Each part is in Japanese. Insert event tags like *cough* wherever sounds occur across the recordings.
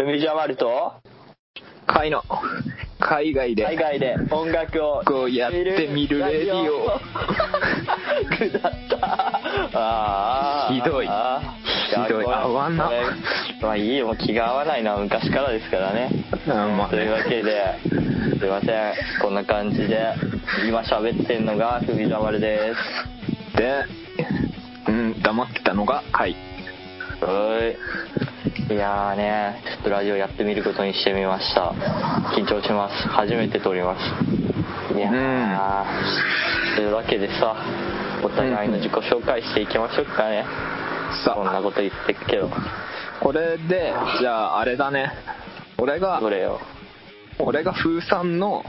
海ジャマルと海の海外で。海外で。音楽をこうやってみるレディオくだったひどい。ひどい。や合わんな。まあいいよ。気が合わないのは昔からですからね。というわけですいません。こんな感じで今喋ってんのが海ジャマルです。でうん黙ってたのが海はい。いやーね、ちょっとラジオやってみることにしてみました。緊張します。初めて撮ります。いやー、というわけでさ、お互いの自己紹介していきましょうかね。さこんなこと言ってくけど。これでじゃああれだね俺がどれよ。俺が風さんの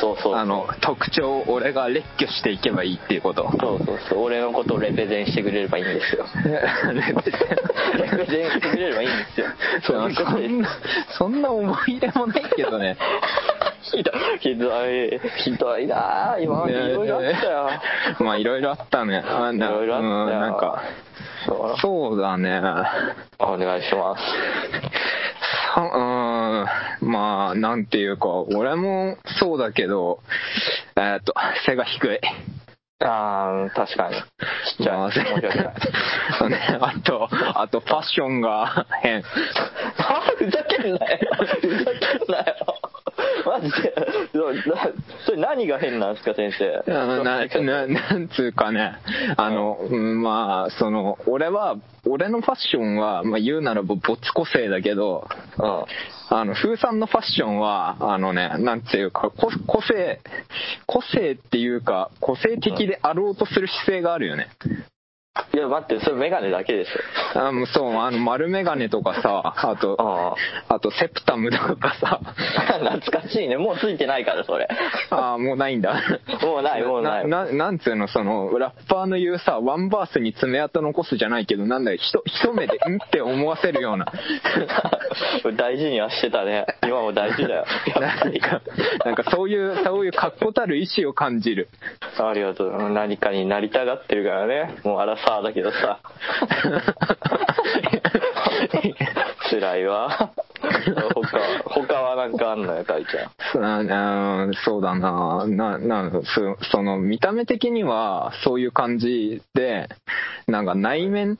そうそう。あの特徴を俺が列挙していけばいいっていうことそうそうそう。俺のことをレペゼンしてくれればいいんですよ。*laughs* レペゼンしてくれればいいんですよ。そそんなそんな思い入れもないけどね *laughs* ひどい、ひどい、ひどいなぁ今までいろいろあったよ。まあいろいろあったねあないろいろあったようんなんかそうだねお願いします。さうんまあなんていうか俺もそうだけどえーっと背が低いあー、確かに。ちっちゃい。まあ。そうねあとあとファッションが変 *laughs* あふざけんなよ。ふざけんなよ。マジで。そうなそれ何が変なんですか、先生？なななんつうかねあの、うんまあその俺は俺のファッションは、まあ、言うならば没個性だけどうん。あの風さんのファッションはあのねなんていうか個個性個性っていうか個性的であろうとする姿勢があるよね、いや、待って、それメガネだけですよ。あもうそうあの丸眼鏡とかさあとああとセプタムとかさあ。*laughs* 懐かしいね。もうついてないから、それ。ああもうないんだもうない、もうない。なななんつうのそのラッパーの言うさワンバースに爪痕残すじゃないけどなんだよひと一目でんって思わせるような *laughs* 大事にはしてたね。今も大事だよ。*laughs* なんかなんかそういうそういう確固たる意志を感じるありがとう。何かになりたがってるからね。もうアラサーだけどさ。*laughs* 辛いわ。他、他はなんかあんのよ、かいちゃん。そうだなななそその見た目的にはそういう感じでなんか内面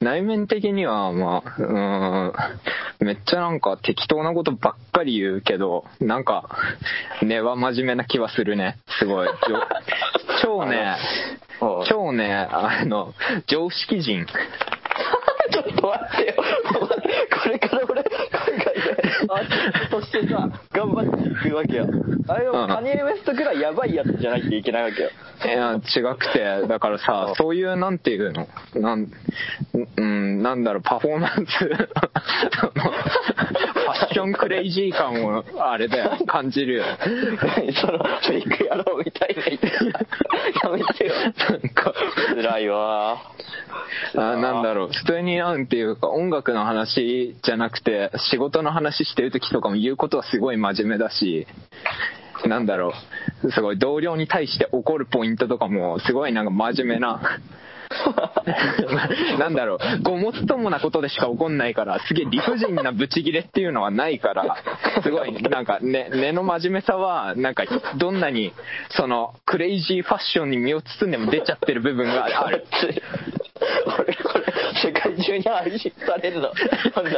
内面的にはまあうーんめっちゃなんか適当なことばっかり言うけどなんか根は真面目な気はするねすごい超ねうん超ねあの常識人 *laughs* ちょっと待ってよ。*laughs* これから俺、としてさ、頑張っていくわけよ。あれうんはカニエ・ウエストくらいやばいやつじゃないといけないわけよ。いや、違くて、だからさ、*laughs* そういう、なんていうの、なん、うん、なんだろう、パフォーマンス、*laughs* ファッションクレイジー感を、あれだよ、*laughs* 感じるよ。何その、フェイク野郎みたいなやめてよ。なんか、辛いわ。あなんだろう、普通になんていうか、音楽の話じゃなくて、仕事の話してる時とかも言うことはすごい真面目だし、なんだろう、すごい同僚に対して怒るポイントとかも、すごいなんか真面目な、*laughs* なんだろう、ごもっともなことでしか起こんないから、すげえ理不尽なブチギレっていうのはないから、すごい、なんか、ね、根の真面目さは、なんか、どんなに、その、クレイジーファッションに身を包んでも出ちゃってる部分がある。*laughs* 俺これ世界中に配信されるの。こんな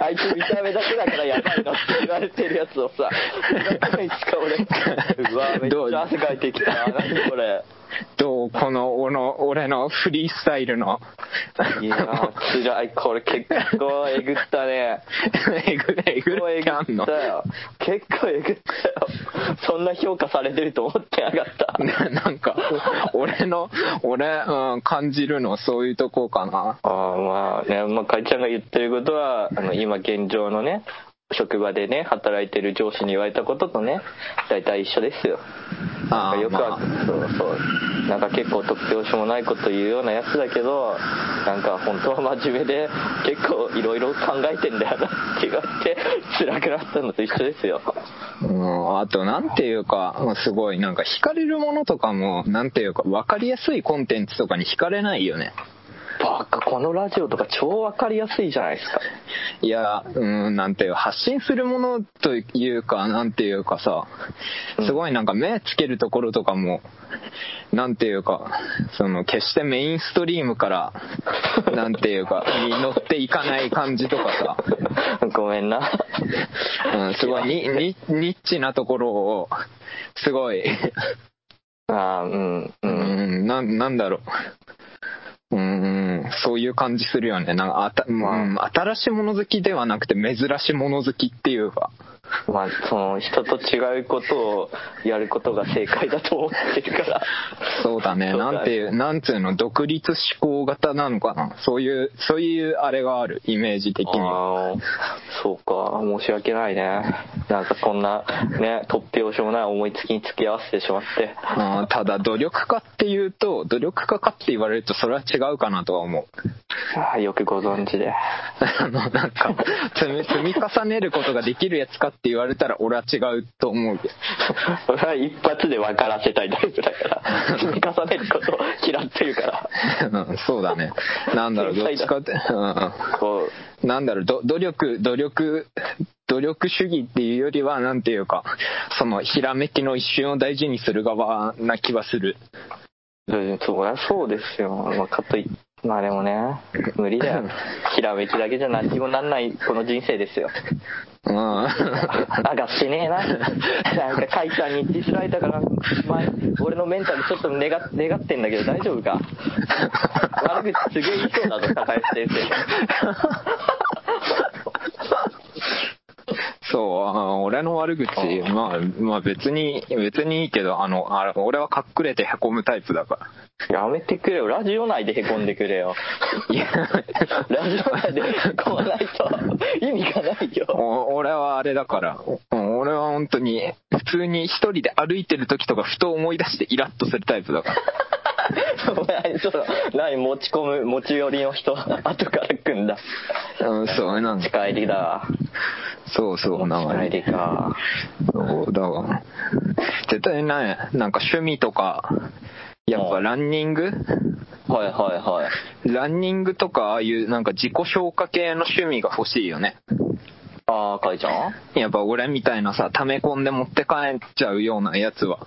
あいつ見た目だけだからやばいのって言われてるやつをさ。何ですか俺うわめっちゃ汗かいてきた何これ。どうこの、俺の、俺のフリースタイルの。いやー辛い。これ結構えぐったね。*laughs* えぐれ、えぐ結構えぐれあんのったよ。結構えぐったよ。そんな評価されてると思ってなかった。ななんか、俺の、俺、うん、感じるのそういうとこかな。ああまあね、まあ、かいちゃんが言ってることは、あの、今現状のね、職場でね、働いてる上司に言われたこととね、大体一緒ですよ。あーかよくは、まそうそう。なんか結構突拍子もないこと言うようなやつだけど、なんか本当は真面目で、結構いろいろ考えてんだよなって言われて、辛くなったのと一緒ですよ。うん、あと、なんていうか、すごい、なんか惹かれるものとかも、なんていうか、分かりやすいコンテンツとかに惹かれないよね。バカ、このラジオとか超わかりやすいじゃないですか。いや、うん、なんていう、発信するものというか、なんていうかさ、すごいなんか目つけるところとかも、なんていうか、その、決してメインストリームから、*laughs* なんていうか、に乗っていかない感じとかさ、ごめんな。うん、すごいににニッチなところを、すごい、ああ、うん、う。うんん、なんなんだろう。うん、そういう感じするよね。なんかあた、うん、新しいもの好きではなくて珍しいもの好きっていうか。まあ、その、人と違うことをやることが正解だと思ってるから。*laughs* そうだね。なんていう、なんつうの、独立思考型なのかな。そういう、そういうあれがある、イメージ的には。ああ、そうか、申し訳ないね。なんかこんな、ね、突拍子もない思いつきに付き合わせてしまって。あーただ、努力家っていうと、努力家かって言われると、それは違うかなとは思う。ああよくご存知で。*laughs* あの、なんか、積み重ねることができるやつかって言われたら、俺は違うと思うけど。俺は一発で分からせたいタイプだから、*laughs* 積み重ねることを嫌ってるから。うんそうだね。なんだろう、*laughs* どっちかって、うんなんだろう、ど努力、努力、努力主義っていうよりは、なんていうか、その、ひらめきの一瞬を大事にする側な気はする。うんそうですよ。まあ、かといまあでもね、無理だよ。*laughs* ひらめきだけじゃ何にもなんないこの人生ですよ。うん。上がってねえな。なんか、カイさんにディスられたから、前、俺のメンタルちょっと願っ願ってんだけど大丈夫か？悪口すげえ言いそうだぞ、高橋先そう、あ俺の悪口、まあ、まあ別に、別にいいけど、あの、あ俺は隠れて凹むタイプだから。生。やめてくれよ。ラジオ内で凹んでくれよ。いや、*laughs* ラジオ内で凹まないと *laughs* 意味がないよ。お俺はあれだから、うん俺は本当に、普通に一人で歩いてる時とかふと思い出してイラッとするタイプだから。*laughs* ちょっと、何持ち込む、持ち寄りの人、後から来んだ。うん、そう、なん近いりだ。そうそう、なんか近いりか。そう、だから、絶対ね、なんか趣味とか、やっぱランニング？はいはいはい。ランニングとか、ああいうなんか自己消化系の趣味が欲しいよね。ああ、かいちゃん？やっぱ俺みたいなさ、溜め込んで持って帰っちゃうようなやつは。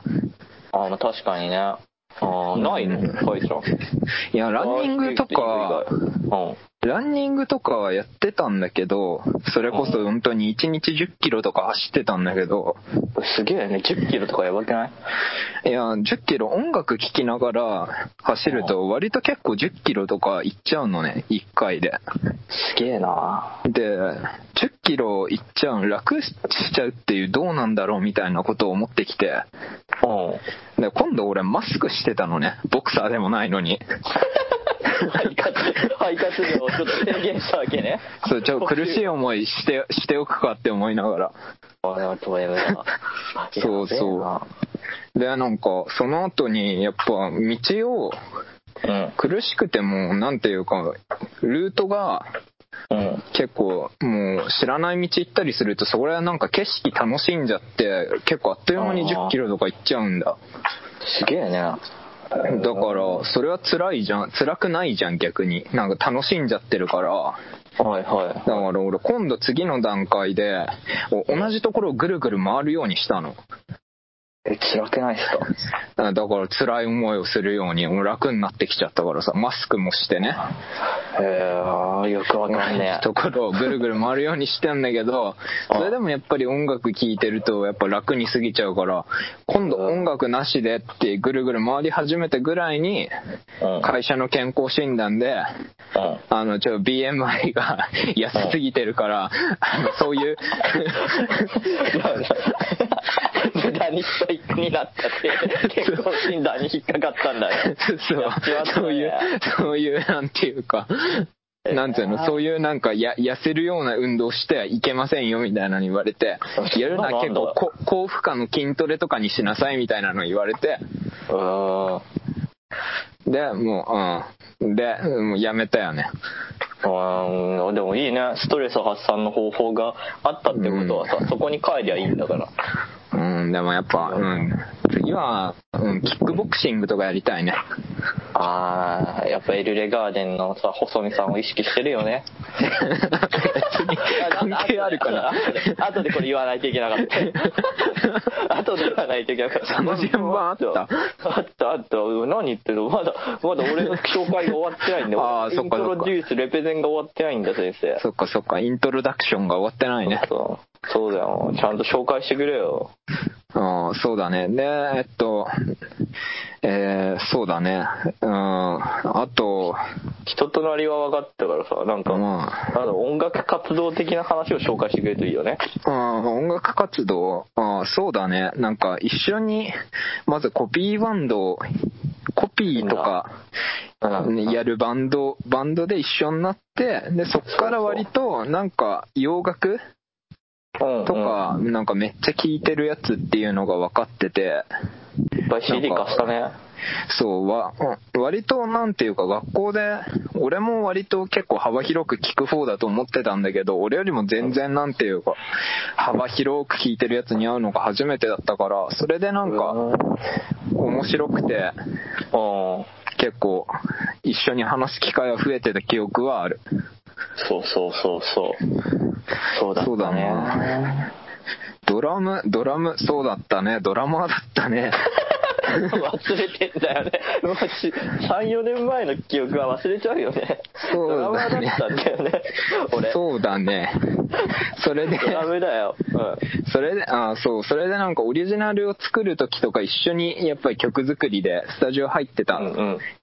ああ、まあ確かにね。ああ、ないの？かいちゃん。いや、ランニングとか、うん。ランニングとかはやってたんだけど、それこそ本当に1日10キロとか走ってたんだけど、すげえね、10キロとかやばくない？いや、10キロ音楽聴きながら走ると割と結構10キロとか行っちゃうのね、1回で。すげえな。で、10キロ行っちゃう、楽しちゃうっていうどうなんだろうみたいなことを思ってきて、うん。で、今度俺マスクしてたのね。ボクサーでもないのに。*laughs* 肺活、肺活量をちょっと制限したわけね。そう、ちょっと苦しい思いして、*laughs* しておくかって思いながら。あれはトレームだ。そうそうやで、なんか、その後に、やっぱ、道を、苦しくても、なんていうか、ルートが。結構、もう、知らない道行ったりすると、それはなんか景色楽しんじゃって、結構あっという間に10キロとか行っちゃうんだ。すげえね。だから、それは辛いじゃん、辛くないじゃん、逆に。なんか楽しんじゃってるから。はいはい。だから俺、今度次の段階で、お同じところをぐるぐる回るようにしたの。え、辛くないっすか？だから辛い思いをするように、もう楽になってきちゃったからさ、マスクもしてね。へえ、よくわかんねえ。ところをぐるぐる回るようにしてんだけど、それでもやっぱり音楽聴いてるとやっぱ楽に過ぎちゃうから、今度音楽なしでってぐるぐる回り始めてぐらいに、うん。会社の健康診断で、うん。あの、ちょ、BMI が安すぎてるから、そういう、*laughs* 無駄にストイックになっちゃって、*laughs* 健康診断に引っかかったんだよ。そうそういう、そういう、なんていうか、なんていうの、そういうなんかや痩せるような運動してはいけませんよみたいなの言われて、やるなら結構こ高負荷の筋トレとかにしなさいみたいなの言われて。で、もう、うん。で、もうやめたよね。うん、でもいいね。ストレス発散の方法があったってことはさ、そこに帰りゃいいんだから。うん、でもやっぱ、うん。次は、うん、キックボクシングとかやりたいね。ああ、やっぱエルレガーデンのさ、細見さんを意識してるよね。*laughs* 関係あるかな。後でこれ言わないといけなかった。*laughs* 後で言わないといけなかった。その順番あったあったあった。何言ってるの？まだ、まだ俺の紹介が終わってないんだよ。あーそっかそっかイントロデュース、レペゼンが終わってないんだ、先生。そっかそっか、イントロダクションが終わってないね。そうそうだよ。ちゃんと紹介してくれよ。ああ、そうだね。で、えっと、えー、そうだね。うん、あと、人となりは分かったからさ、なんか、まあなんだ音楽活動的な話を紹介してくれるといいよね。あー音楽活動、あーそうだね。なんか一緒に、まずコピーバンド、コピーとか、やるバンド、バンドで一緒になって、で、そっから割と、なんか洋楽うんとか、なんかめっちゃ聴いてるやつっていうのが分かってて、いっぱい CD 貸したね。そう、わ、うん割となんていうか学校で、俺も割と結構幅広く聞く方だと思ってたんだけど、俺よりも全然なんていうか、幅広く聞いてるやつに会うのが初めてだったから、それでなんか面白くて、うん。結構一緒に話す機会が増えてた記憶はある。そうそうそうそう。そうだったね。そうだなドラム、ドラム、そうだったね。ドラマーだったね。*laughs* 忘れてんだよね。もうし3、4年前の記憶は忘れちゃうよね。そうだねドラマーだったんだよね。俺。そうだね。それで、ドラムだよ。うん。それで、あそう、それでなんかオリジナルを作るときとか一緒にやっぱり曲作りでスタジオ入ってた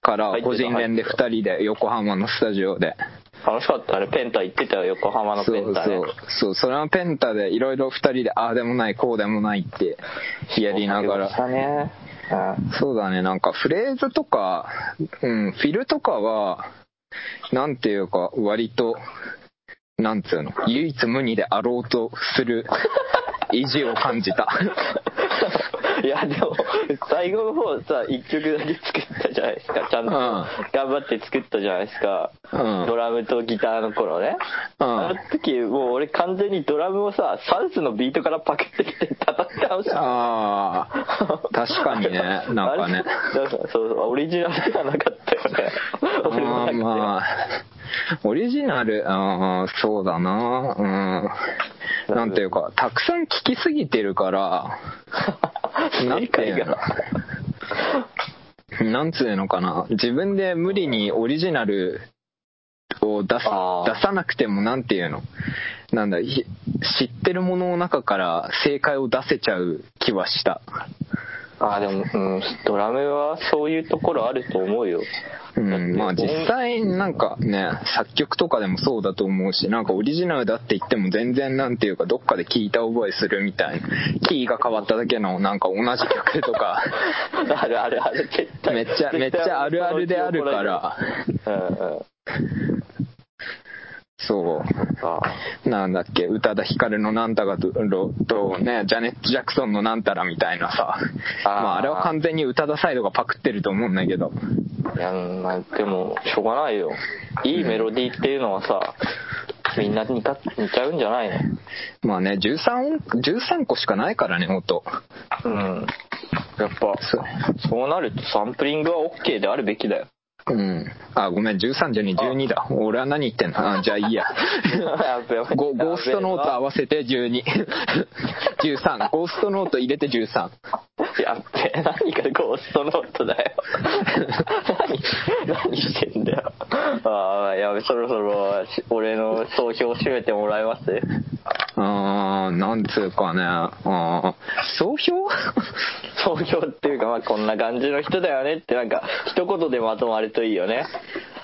から、個人練で2人で横浜のスタジオで。楽しかったね。ペンタ行ってたよ、横浜のペンタね。そう、そう、それはペンタでいろいろ2人でああでもない、こうでもないってやりながら。ね。うんそうだね、なんかフレーズとか、うん、フィルとかは、なんていうか、割と、なんつうの、唯一無二であろうとする意地を感じた。*laughs* いや、でも、最後の方さ、一曲だけ作ったじゃないですか。ちゃんとうん頑張って作ったじゃないですか。うんドラムとギターの頃ね。うんあの時、もう俺完全にドラムをさ、サウスのビートからパクってきて叩き倒した。ああ、確かにね、*laughs* なんかね。そうそう、オリジナルではなかったよね。*laughs* 俺のまあ、オリジナル、あーそうだな、うん。なんていうか、たくさん聞きすぎてるから、*laughs* なんていうのなんつうのかな、自分で無理にオリジナルを出さなくても、なんていうの、なんだ、ひ知ってるものの中から正解を出せちゃう気はした。ああ、でも、うん、ドラムはそういうところあると思うよ。うん、まあ実際なんかね、作曲とかでもそうだと思うし、なんかオリジナルだって言っても全然なんていうかどっかで聞いた覚えするみたいな、キーが変わっただけのなんか同じ曲とか、*laughs* あるあるある、絶対。めっちゃ、めっちゃあるあるであるから。そあう、なんだっけ、宇多田ヒカルのなんたかと、とね、ジャネット・ジャクソンのなんたらみたいなさ、あー。まああれは完全に宇多田サイドがパクってると思うんだけど、あ。いや、まあ、でも、しょうがないよ。*laughs* いいメロディーっていうのはさ、みんな似た似ちゃうんじゃないの？まあね、13音、13個しかないからね、音。うん。やっぱ、そうなるとサンプリングは OK であるべきだよ。うん。あ、ごめん、13、12、12だ。俺は何言ってんの？あ、じゃあいいや。*laughs* ゴゴーストノート合わせて12。*laughs* 13。ゴーストノート入れて13。やっべえ、何かゴーストノートだよ。何、何してんだよ。ああ、やべ、そろそろ、し俺の総評締めてもらえます？あー、なんつうかね。あー、総評？*laughs* 総評っていうか、まあこんな感じの人だよねって、なんか、一言でまとまるといいよね。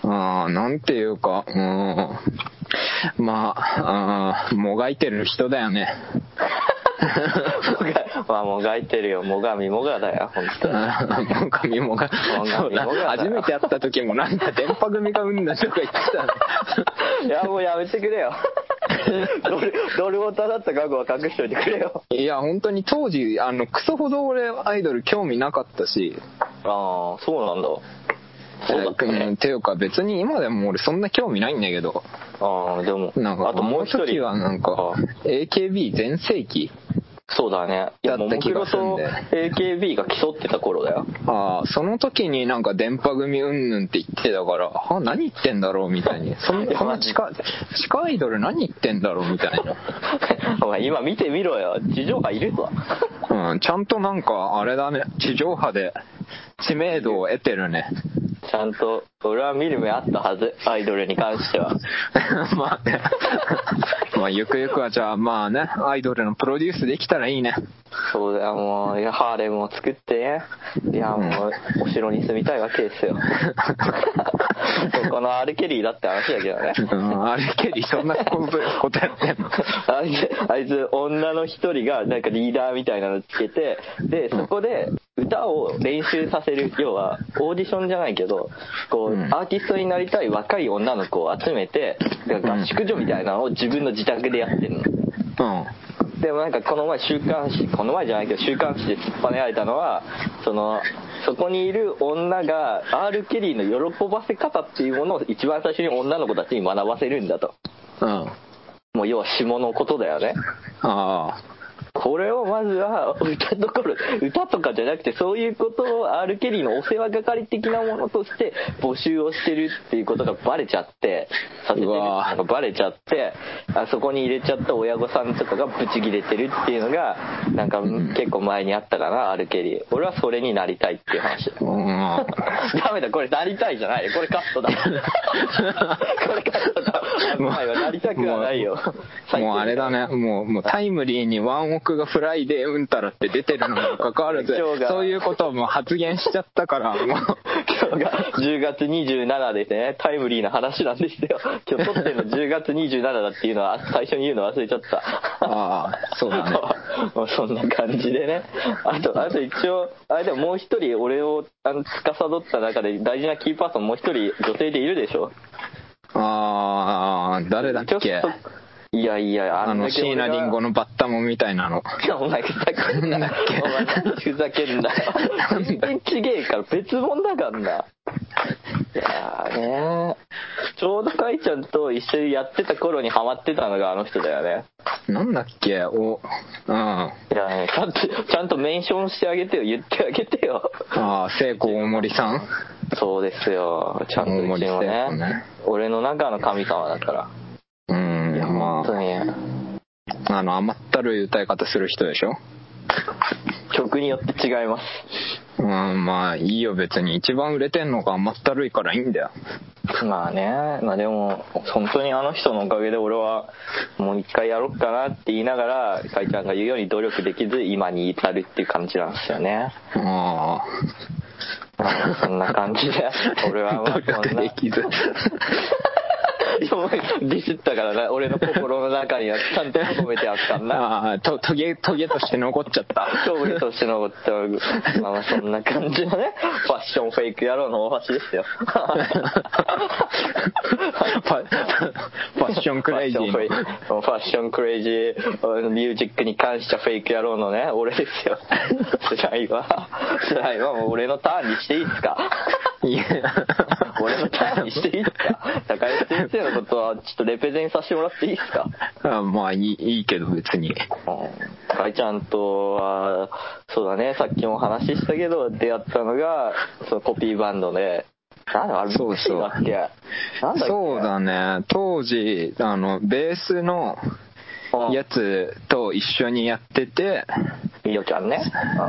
あー、なんていうか、うん。まあ、あーもがいてる人だよね。*laughs* もがまあ、もがいてるよ。もがみもがだよ、本当に。*laughs* もがみもが、もがそうだみもが初めて会った時もなんか電波組がうんだとか言ってたね。*laughs* いや、もうやめてくれよ。ドル、ドルオタだった過去は隠しといてくれよ。いや、本当に当時、あの、クソほど俺アイドル興味なかったし、ああ、そうなんだ。そうんね。ていうか別に今でも俺そんな興味ないんだけど、ああ、でも、なんかあともう一人。はなんかあ、AKB 全盛期そうだね。いや、だった気ももクロとがするんで AKB が競ってた頃だよ。ああ、その時になんか電波組うんぬんって言ってたから、あ、何言ってんだろうみたいに。*laughs* そんな地下、地下アイドル何言ってんだろうみたい *laughs* お前今見てみろよ。地上波いるぞ。な。うん、ちゃんとなんか、あれだね、地上波で知名度を得てるね。ちゃんと、俺は見る目あったはず。アイドルに関しては。*laughs* まあね。*laughs* まあ、ゆくゆくはじゃあ、まあね、アイドルのプロデュースできたらいいね。そうだよ、もう、いや、ハーレムを作ってね。いや、もう、お城に住みたいわけですよ。この R・ ケリーだって話だけどね。うん、あれケリーそんなことやってんの？あいつ、あいつ、女の一人が、なんかリーダーみたいなのつけて、で、そこで、歌を練習させる、要は、オーディションじゃないけど、こう、うんアーティストになりたい若い女の子を集めて、で合宿所みたいなのを自分の自宅でやってるの。うん。でもなんかこの前週刊誌、この前じゃないけど週刊誌で突っぱねられたのは、その、そこにいる女が R・ ケリーの喜ばせ方っていうものを一番最初に女の子たちに学ばせるんだと。うん。あもう要は下のことだよね。あ。これをまずは歌どころ、歌とかじゃなくてそういうことを R・ ケリーのお世話係的なものとして募集をしてるっていうことがバレちゃって、させてるのがバレちゃって、あそこに入れちゃった親御さんとかがブチギレてるっていうのが、なんか結構前にあったかな、R・ ケリー。俺はそれになりたいっていう話。うん。ダメだ、これなりたいじゃないよ。これカットだ。*laughs* これカットだ。危ないわ、なりたくはないよ。もうあれだね、もう、もうタイムリーにワンオクがフライでうんたらって出てるのにもかかわらず *laughs* そういうことをもう発言しちゃったから、もう、今日が10月27でね、タイムリーな話なんですよ。今日撮ってるの10月27だっていうのは最初に言うの忘れちゃった。ああそうだね *laughs* そんな感じでね。あと、あと一応、あれでももう一人俺をあの司った中で大事なキーパーソンもう一人女性でいるでしょああ、誰だっけ？いやいや、あの、椎名林檎のバッタモンみたいなの。お前ふざけんな。なんだっけ？お前何ふざけんなよ。全然ちげえから別物だからな。いやーねちょうどかいちゃんと一緒にやってた頃にハマってたのがあの人だよね。なんだっけ？お、うん。あいやね、ちゃんと、ちゃんとメンションしてあげてよ。言ってあげてよ。あ、聖子大森さん？そうですよ。ちゃんとうちの大森聖子ねね。俺の中の神様だから。うん、いや、ま本当に。あ、あの、甘ったるい歌い方する人でしょ？曲によって違います。うん、まあ、いいよ、別に。一番売れてんのが甘ったるいからいいんだよ。まあね、まあでも、本当にあの人のおかげで俺は、もう一回やろうかなって言いながら、かいちゃんが言うように努力できず、今に至るっていう感じなんですよね。あまあそんな感じで、俺はあ。まあ努力できず。*laughs* ディスったからな、俺の心の中にはちゃんと留めてあったんだ。*laughs* ああ、と、トゲ、トゲとして残っちゃった。*laughs* 勝負として残った、まあまあそんな感じのね、ファッションフェイク野郎の大橋ですよ。ファッションクレイジーファッションクレイジーミュージックに関してはフェイク野郎のね、俺ですよ。辛いわ。辛いわ。もう俺のターンにしていいですか？いや俺のターンにしていいですか？高橋先生のことはちょっとレペゼンさせてもらっていいですか？*laughs* あまあいいいいけど別に。かいちゃんとは、そうだね、さっきも話したけど、出会ったのが、そのコピーバンドで、なんだあれ、そうそう。なんだそうだね。当時、あの、ベースのうんやつと一緒にやってて、みよちゃんね。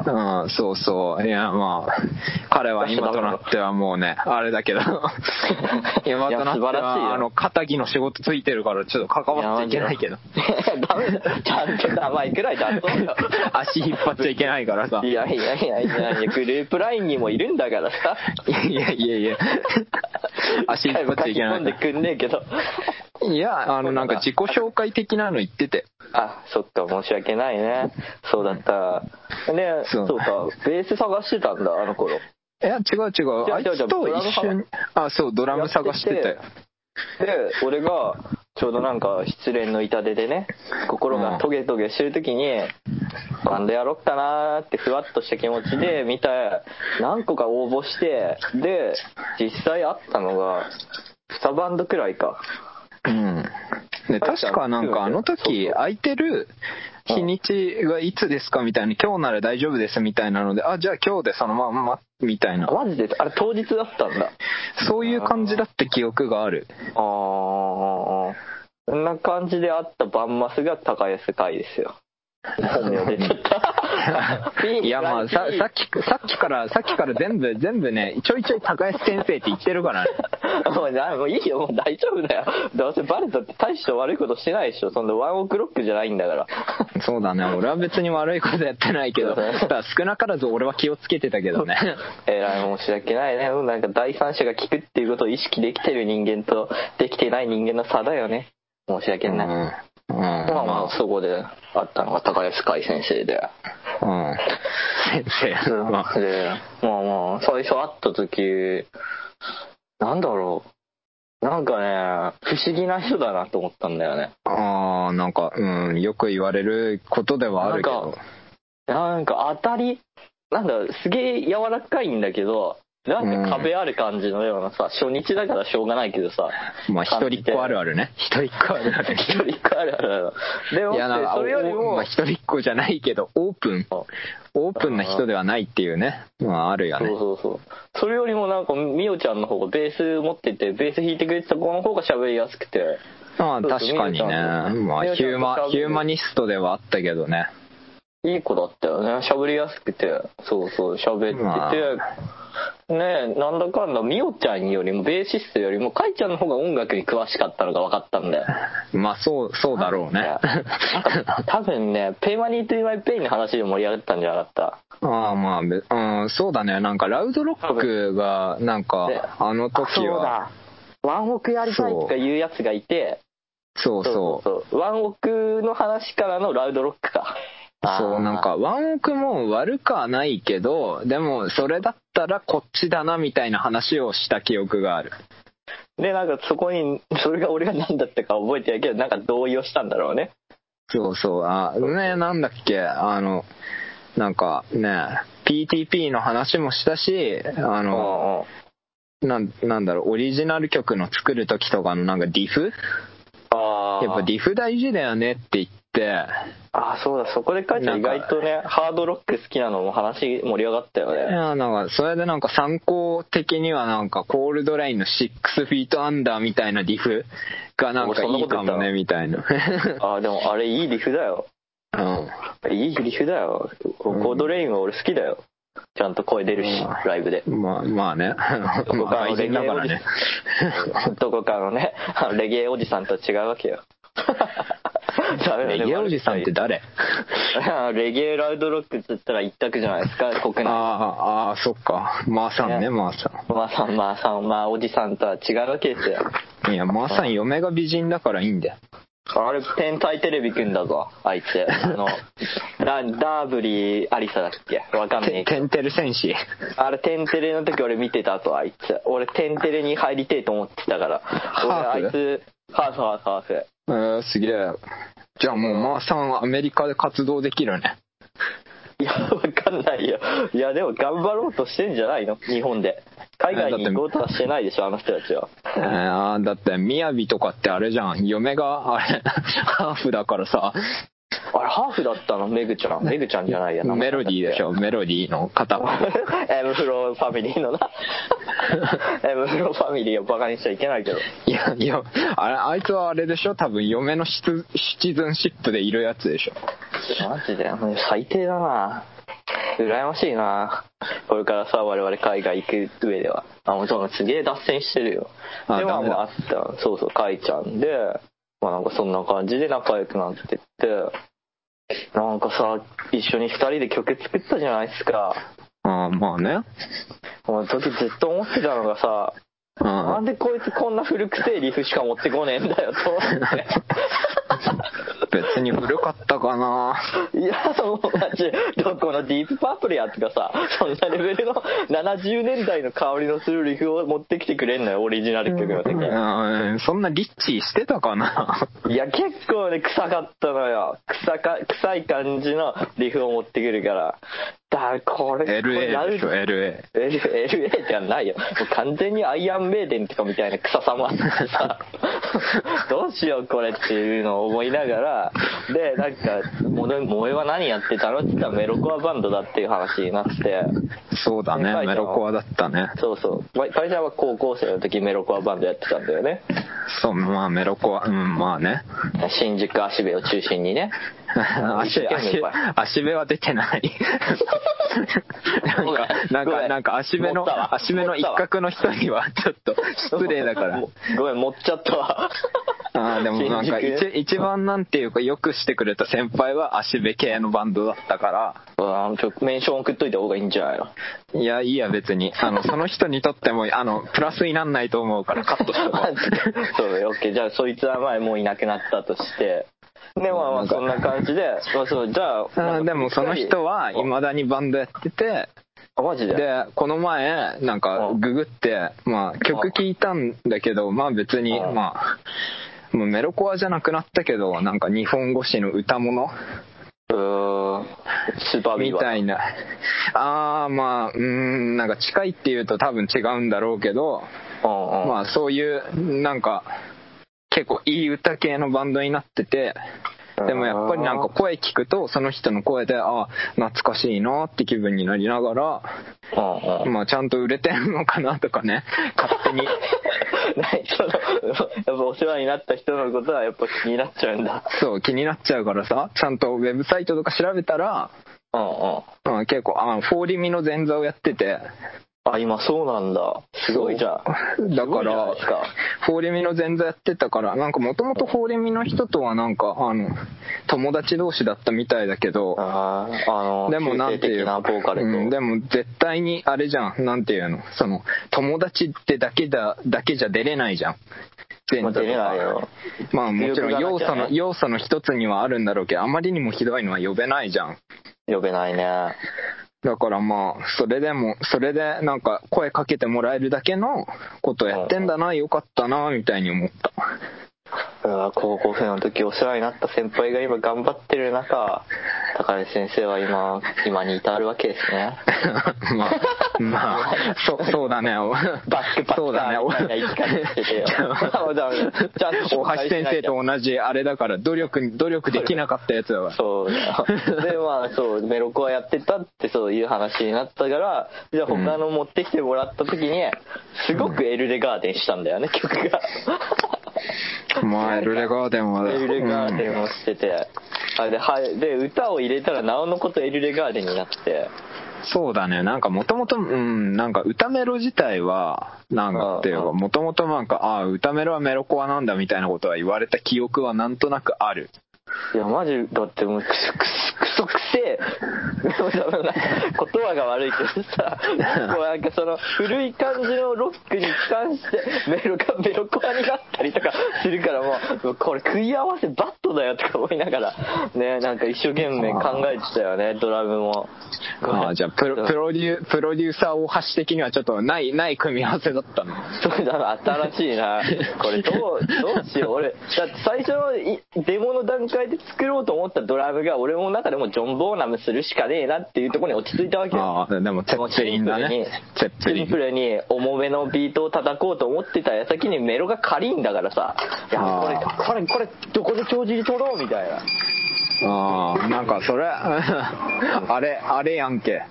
うん、そうそう。いや、まあ、彼は今となってはもうね、あれだけど、*laughs* 今となっていや素晴らしいよは、あの、肩の仕事ついてるから、ちょっと関わっちゃいけないけど。ダメだ。ちゃんと名前くらい出そうよ。足引っ張っちゃいけないからさ。いやいやいやいやいや、グループラインにもいるんだからさ。いやいやいや、足引っ張っちゃいけないんでくんねえけど。いや、あの、なんか自己紹介的なの言ってて。あ、そっか、申し訳ないね。そうだった。ねそそううか、ベース探してたんだ、あの頃。いや、違う違う。あいつと一緒に、あ、そう、ドラム探してたよ。で、俺が、ちょうどなんか失恋の痛手でね、心がトゲトゲしてる時に、バンドやろっかなーってふわっとした気持ちで見た、何個か応募して、で、実際あったのが、2バンドくらいか。うん。で、確かなんかあの時、空いてる日にちがいつですかみたいな、今日なら大丈夫ですみたいなので、あ、じゃあ今日でそのまんま、みたいな。マジであれ当日だったんだ。そういう感じだって記憶がある。ああ、そんな感じであったバンマスが高安会ですよ。本名出ちゃった。*laughs* いやまあささっきさっきからさっきから全部全部ねちょいちょい高安先生って言ってるからね *laughs* もうなもういいよ、もう大丈夫だよ。どうせバレたって大して悪いことしてないでしょ。そんなワンオクロックじゃないんだから。*laughs* そうだね俺は別に悪いことやってないけどただ少なからず俺は気をつけてたけどねえらい申し訳ないね。うんなんか第三者が聞くっていうことを意識できてる人間とできてない人間の差だよね。申し訳ない。うん、うん、まあまあ、そこであったのが高安海先生で。うん先生まあで、まあまあ、最初会った時、なんだろう。なんかね、不思議な人だなと思ったんだよね。ああなんかうんよく言われることではあるけどなんかなんか当たり、なんだ、すげえ柔らかいんだけど、なんか壁ある感じのようなさ、初日だからしょうがないけどさ、まあ一人っ子あるあるね。一人っ子あるある。*laughs* 一人っ子あるある。でもそれよりも、おまあ、一人っ子じゃないけどオープン。オープンな人ではないっていうね。まああるよね。そうそうそう。それよりもなんか、みおちゃんの方がベース持ってて、ベース弾いてくれてた子の方が喋りやすくて、まあそうそう確かにねまあヒューマヒューマニストではあったけどねいい子だったよね。喋りやすくて、そうそう、喋ってて、ねえ、なんだかんだ、みおちゃんよりも、ベーシストよりも、かいちゃんの方が音楽に詳しかったのが分かったんだよ。*laughs* まあそうそうだろうね。なんか多分ね、 Pay money To my Pain の話で盛り上がったんじゃなかった？ああまあべうんそうだね。なんかラウドロックがなんかであの時そうはだ。ワンオクやりたいとか言うやつがいて、そう。そうそうそう。ワンオクの話からのラウドロックか。そうなんかワンオクも悪くはないけどでもそれだったらこっちだなみたいな話をした記憶がある。で、なんかそこに、それが俺が何だったか覚えてないけど、なんか同意をしたんだろうね。そうそう。あねなんだっけ？あのなんかね PTP の話もしたしあのなんなんだろうオリジナル曲の作る時とかのなんかディフ？やっぱディフ大事だよねって言ってああ、そうだ、そこで書いて意外とね、ハードロック好きなのも話盛り上がったよいね。やなんかそれでなんか参考的にはなんかコールドラインの6フィートアンダーみたいなディフがなんかいいかもねみたいなあ *laughs* あ、でもあれいいリフだよ。うんいいリフだよ。コードレインは俺好きだよ。ちゃんと声出るし、ライブで。まあまあね。どこかまあ愛人だからね。*laughs* どこかのね、レゲエおじさんとは違うわけよ。*laughs* レゲエおじさんって誰？*laughs* レゲエラウドロックって言ったら一択じゃないですか、*laughs* 国内。ああ、ああ、そっか。まあさんね、まあさまあさん、まあさん、まあおじさんとは違うわけですよ。ん。いや、まあさん嫁が美人だからいいんだよ。あれ、天体テレビくんだぞ、あいつ。あの、ダダーブリーアリサだっけ？わかんねえけど。テンテル戦士。あれ、テンテレの時俺見てたと、あいつ。俺、テンテレに入りてえと思ってたから。俺、あいつ、ハーフ、ハーフ、ハーフ。えー、すげえ。じゃあもう、まあさんはアメリカで活動できるね。*laughs* いや、わかんないよ。いや、でも頑張ろうとしてんじゃないの？日本で。海外に行こうとはしてないでしょ、あの人たちは。えー、あーだって、みやびとかってあれじゃん。嫁が、あれ、ハーフだからさ、あれ、ハーフだったの？メグちゃん。メグちゃんじゃないやな。メロディーでしょ。メロディーの片方。*laughs* m-flo ファミリーのな。*laughs* m-flo ファミリーをバカにしちゃいけないけど。いや、いや、あれ、あいつはあれでしょ？多分、嫁のシチ citizenship でいるやつでしょ。マジで、最低だな。羨ましいな。これからさ、我々海外行く上では。あ、もうそうすげえ脱線してるよ。で、まああああった。そうそう、カイちゃんで、まあなんかそんな感じで仲良くなってって、なんかさ、一緒に二人で曲作ったじゃないですか。ああ、まあね。もう時ずっと思ってたのがさ、うなんでこいつこんな古くせえリフしか持ってこねえんだよと思って。別に古かったかないや、もうマジ、どこのディープパープルやとかさ、そんなレベルの70年代の香りのするリフを持ってきてくれんのよ、オリジナル曲の時。うんそんなリッチーしてたかないや、結構ね、臭かったのよ。臭か、臭い感じのリフを持ってくるから。だこれ、これ LA でしょ、LA。LA じゃないよ。完全にアイアンメイデンとかみたいな臭さもあってさ、*laughs* どうしようこれっていうのを思いながら、で、なんか、萌え萌えは何やってたのって言ったらメロコアバンドだっていう話になって、そうだね、は？いメロコアだったね。そうそう。ま会社は高校生の時メロコアバンドやってたんだよね。そう、まあメロコア、うん、まあね。新宿足部を中心にね。*laughs* 足、足、足部は出てない。なんか、なんか、なんか足部の足部の一角の人には *laughs* ちょっと失礼だから。ごめん、持っちゃったわ。ああ、でもなんか *laughs* 一一番なんていうかよくしてくれた先輩は足部系のバンドだったかうんちょメンション送っといた方がいいんじゃないの？ら、いや、いいや別に。あの、*laughs* その人にとっても、あの、プラスになんないと思うからカットしとこう。そうだよ、オッケー。じゃあ、そいつは前もういなくなったとして。で、まあまあ、そんな感じで、まあそう、じゃあ、でもその人は未だにバンドやってて、あ、マジで？で、この前、なんかうんググって、まあ曲聴いたんだけど、まあ別に、うんまあ、もうメロコアじゃなくなったけど、なんか日本語詞の歌物うスーパービーバー。みたいな。あー、まあ、うーん、なんか近いっていうと多分違うんだろうけど、うんうん。まあそういう、なんか、結構いい歌系のバンドになってて、でもやっぱりなんか声聞くと、その人の声で、あ懐かしいなって気分になりながら、うんうん。まあちゃんと売れてんのかなとかね、勝手に。何その、やっぱお世話になった人のことはやっぱ気になっちゃうんだ。そう、気になっちゃうからさ、ちゃんとウェブサイトとか調べたら、うんうん。うん、結構、あ、フォーリミの前座をやってて、あ、今そうなんだ。すごいじゃん。だからフォーリミの前座やってたから、なんかもともとフォーリミの人とはなんか、あの、友達同士だったみたいだけど、あの、でもなんていう中性的なボーカルと。うん、でも絶対にあれじゃん、なんていうの、その、友達ってだけだ、だけじゃ出れないじゃん。前座とかまあ出れないよ。まあもちろん要素の、要素の一つにはあるんだろうけど、あまりにもひどいのは呼べないじゃん。呼べないね。だからまあ、それでも、それでなんか声かけてもらえるだけのことやってんだな、よかったな、みたいに思った。高校生の時お世話になった先輩が今頑張ってる中、高根先生は今、今に至るわけですね。*laughs* まあ、まあ、そそうだね。バックパそうだね。ッ。そうだねちゃんと大橋先生と同じあれだから、努力、努力できなかったやつだわ。そう。で、まあ、そう、メロコアやってたってそういう話になったから、じゃあ他の持ってきてもらった時に、すごくエルレガーデンしたんだよね、曲が。まあ、エルレガーデンは、エルレガーデンをしてて、で、はい、で、歌を入れたらなおのことエルレガーデンになって、そうだね。なんかもともと、うん、なんか歌メロ自体は、なんかっていうか、うんもともとなんか、ああ、歌メロはメロコアなんだみたいなことは言われた記憶はなんとなくある。いや、マジ、だってもう、くそくそ、くそくせえ。なんか言葉が悪いけどさ、もうなんかその、古い感じのロックに関して、メロがメロコアになったりとかするからもう、これ食い合わせバットだよとか思いながら、ね、なんか一生懸命考えてたよね、ドラムも。ああ、じゃあプロ、プロデュー、プロデューサー大橋的にはちょっとない、ない組み合わせだったの？そうだな、新しいな。これどう、どうしよう。俺、だって最初のいデモの段階で作ろうと思ったドラムが、俺の中でもジョン・ボーナムするしかねえなっていうところに落ち着いたわけよ。ああ、でも、ツェッペリンだね。ツェッペリン。シンプルに重めのビートを叩こうと思ってた矢先にメロが軽いんだからさ、いや、これ、あこれ、これ、どこで帳尻取ろうみたいな。ああ、なんかそれ、*laughs* あれ、あれやんけ。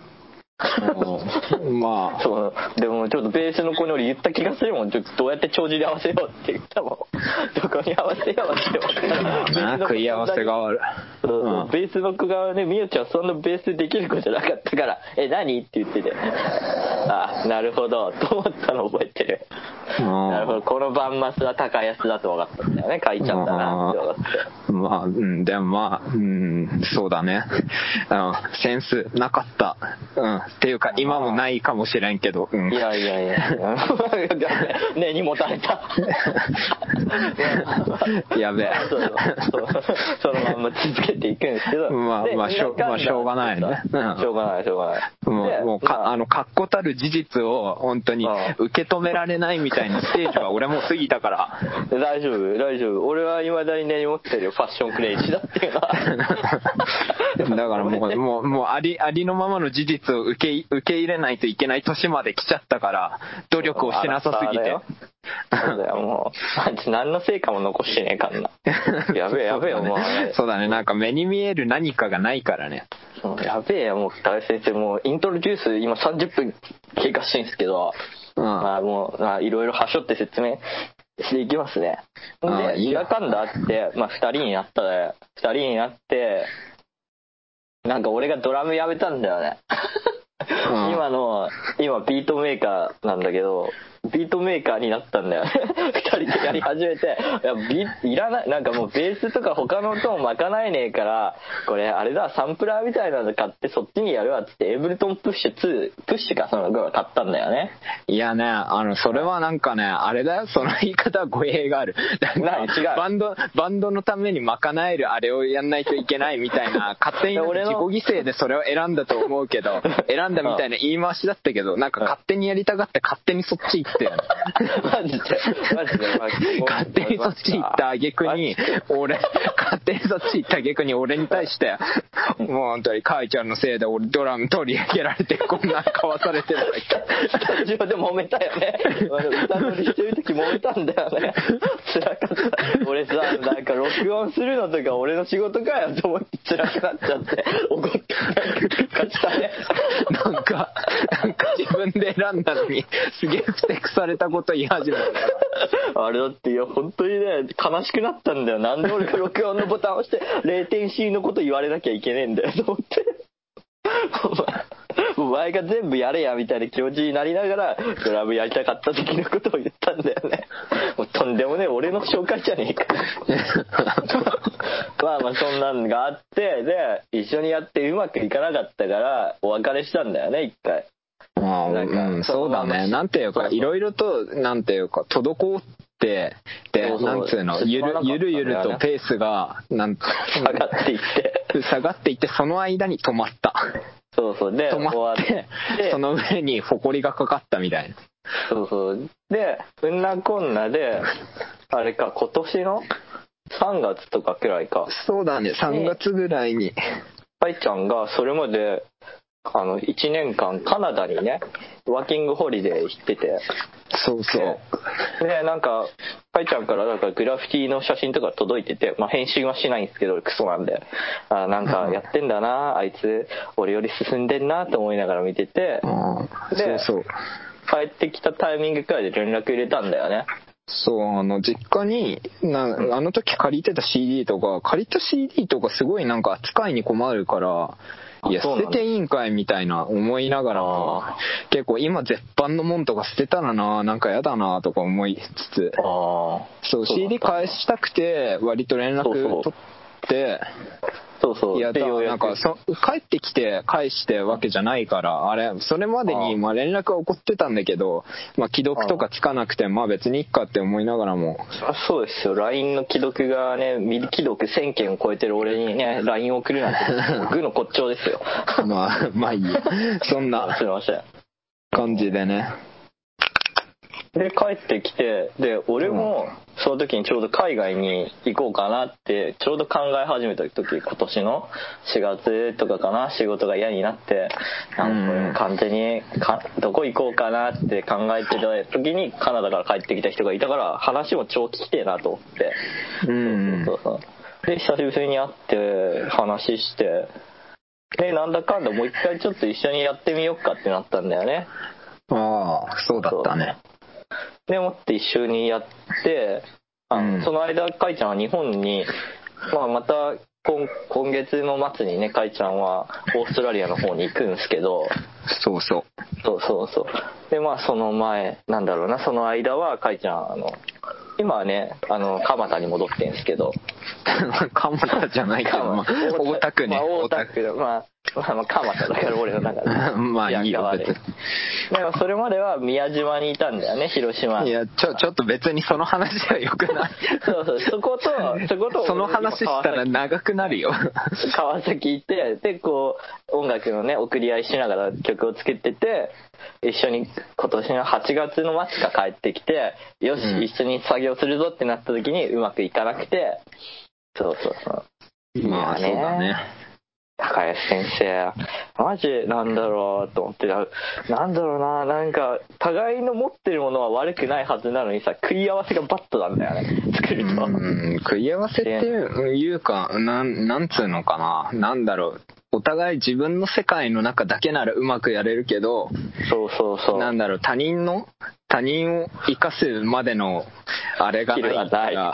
うん。まあ、*laughs* そう、でもちょっとベースの子に俺言った気がするもん。ちょっとどうやって帳尻合わせようって言ったもん。どこに合わせようって思った食い *laughs* 合わせがある。そうそう。うん。ベースの子がね、みよちゃんそんなベースできる子じゃなかったから、え、何って言ってて、*laughs* あ、なるほど、と思ったの覚えてる。うん。なるほど、このバンマスは高安だと分かったんだよね、書いちゃったなって分かって。まあ、うん、でもまあ、うん、そうだね。うん、センスなかった。うん、っていうか、今もないかもしれんけど、うん。いやいやいや、*laughs* 根に持たれた。*laughs* やべえそのまんま続けていくんですけど。でまあまあしょまあしょうがないねうんしょうがない、しょうがない。もでう、もうか、まああの、確固たる事実を、本当にうん、受け止められないみたいなステージは俺も過ぎたから。*laughs* 大丈夫、大丈夫。俺は未だに根に持ってるよ、ファッションクレイジーだっていうのは。*laughs* だからもう、もう、もうあり、ありのままの事実を受け、受け入れないといけない年まで来ちゃったから、努力をしなさすぎて。そうだよ、もう。*laughs* 何の成果も残してねえからな。やべえ、やべえよ、もう。そうだね、なんか目に見える何かがないからね。やべえよ、もう、大先生、もう、イントロデュース、今30分経過してるんですけど、うん。まあもう、まあいろいろはしょって説明していきますね。で、いいよいがかんだあって、まあ二人になったで、二人になって、なんか俺がドラムやめたんだよね。うん *laughs* 今の、今ビートメーカーなんだけど、ビートメーカーになったんだよね。*laughs* 二人でやり始めて、いや、ビいらない、なんかもうベースとか他の音も賄えねえから、これあれだ、サンプラーみたいなの買ってそっちにやるわっつって、エイブルトンプッシュ2、プッシュかその頃買ったんだよね。いやね、あの、それはなんかね、あれだよ、その言い方は語弊がある。なんか何違うバンド、バンドのために賄えるあれをやんないといけないみたいな、*laughs* 勝手に自己犠牲でそれを選んだと思うけど、*laughs* 選んだみたいな言い回しだったけど、なんか勝手にやりたがって勝手にそっち行ってよね。マジで、マジで、勝手にそっち行った挙句に、俺、勝手にそっち行った挙句に俺に対して、もう本当に、カイちゃんのせいで俺ドラム取り上げられてこんなん買わされてるスタジオで揉めたよね。歌乗りしてる時揉めたんだよね。辛かった。俺さ、なんか録音するのとか俺の仕事かよと思って辛くなっちゃって、怒ってたね。なんか、なんか自分で選んだのに、すげえふてくされたこと言い始めた。*laughs* あれだって、いや、本当にね、悲しくなったんだよ。なんで俺が録音のボタンを押して、0点 C のこと言われなきゃいけねえんだよ、と思って。お前お前が全部やれや、みたいな気持ちになりながら、ドラムやりたかった時のことを言ったんだよね。もうとんでもねえ、俺の紹介じゃねえか。*laughs* まあまあ、そんなんがあって、で、一緒にやってうまくいかなかったから、お別れしたんだよね、一回。まあ、うん、そうだね。なんていうか、いろいろと、なんていうか、滞って、で、そうそうなんつうの、ゆるゆるゆるとペースが、なんか、*laughs* 下がっていって。下がっていって、その間に止まった。そうそう。で、止まって、でその上に埃がかかったみたいな。そうそう。で、うんなこんなで、あれか、今年の？3月とかくらいか、そうだね、3月ぐらいに。*laughs* かいちゃんがそれまで、あの、1年間カナダにね、ワーキングホリデー行ってて、そうそう。で、なんか、かいちゃんからなんかグラフィティの写真とか届いてて、まあ返信はしないんですけど、クソなんで。あなんかやってんだな、あいつ、俺より進んでんなと思いながら見てて、うんそうでそう。帰ってきたタイミングくらいで連絡入れたんだよね。そう、あの、実家に、な、あの時借りてた CD とか、借りた CD とかすごいなんか扱いに困るから、いや、捨てていいんかいみたいな思いながら結構今絶版のもんとか捨てたらな、なんかやだなとか思いつつ。そう、CD 返したくて、割と連絡取って、そうそう。いや、でようやくなんかそ、帰ってきて返してわけじゃないから、あれ、それまでに、まあ連絡は起こってたんだけど、まあ既読とかつかなくて、まあ別にいっかって思いながらも、あそうですよ。LINE の既読がね、未既読1000件を超えてる俺にね、LINE を送るなんて、*laughs* 僕の骨頂ですよ。*laughs* まあ、まあいいや。*laughs* そんなすいません。感じでね。で、帰ってきて、で、俺も、その時にちょうど海外に行こうかなって、ちょうど考え始めた時、今年の4月とかかな、仕事が嫌になって、なんか完全にか、どこ行こうかなって考えてた時に、カナダから帰ってきた人がいたから、話も超聞きてえなと思って。うん。そうそうそう。で、久しぶりに会って、話して、で、なんだかんだもう一回ちょっと一緒にやってみようかってなったんだよね。ああ、そうだったね。でもって一緒にやって、あのうんその間、かいちゃんは日本に、まあ、また今今月の末にね、かいちゃんはオーストラリアの方に行くんですけど、そうそう。そうそうそう。で、まあ、その前、なんだろうな、その間は、かいちゃん、あの、今はね、あの、蒲田に戻ってんですけど、カモタじゃないけど、まあ、大田区ね。まあ、大田区で、まあ、まあ、まあ、蒲田だから俺の中で。*laughs* まあいいよ別でもそれまでは宮島にいたんだよね、広島。いや、ちょ、ちょっと別にその話はよくない。そうそう、そこと、そこと、その話したら長くなるよ。川崎行って、で、こう、音楽のね、送り合いしながら曲を作ってて、一緒に今年の8月の末か帰ってきて、よし、うん一緒に作業するぞってなった時にうまくいかなくて、そうそうそう。まあ、そうだね。高安先生、マジなんだろうと思って、なんだろうな、なんか、互いの持ってるものは悪くないはずなのにさ、食い合わせがバットなんだよね、作ると。うん、食い合わせっていういうか、なん、なんつうのかな。なんだろう。お互い自分の世界の中だけならうまくやれるけど、そうそうそう。なんだろう、他人の、他人を生かすまでの、あれがないから、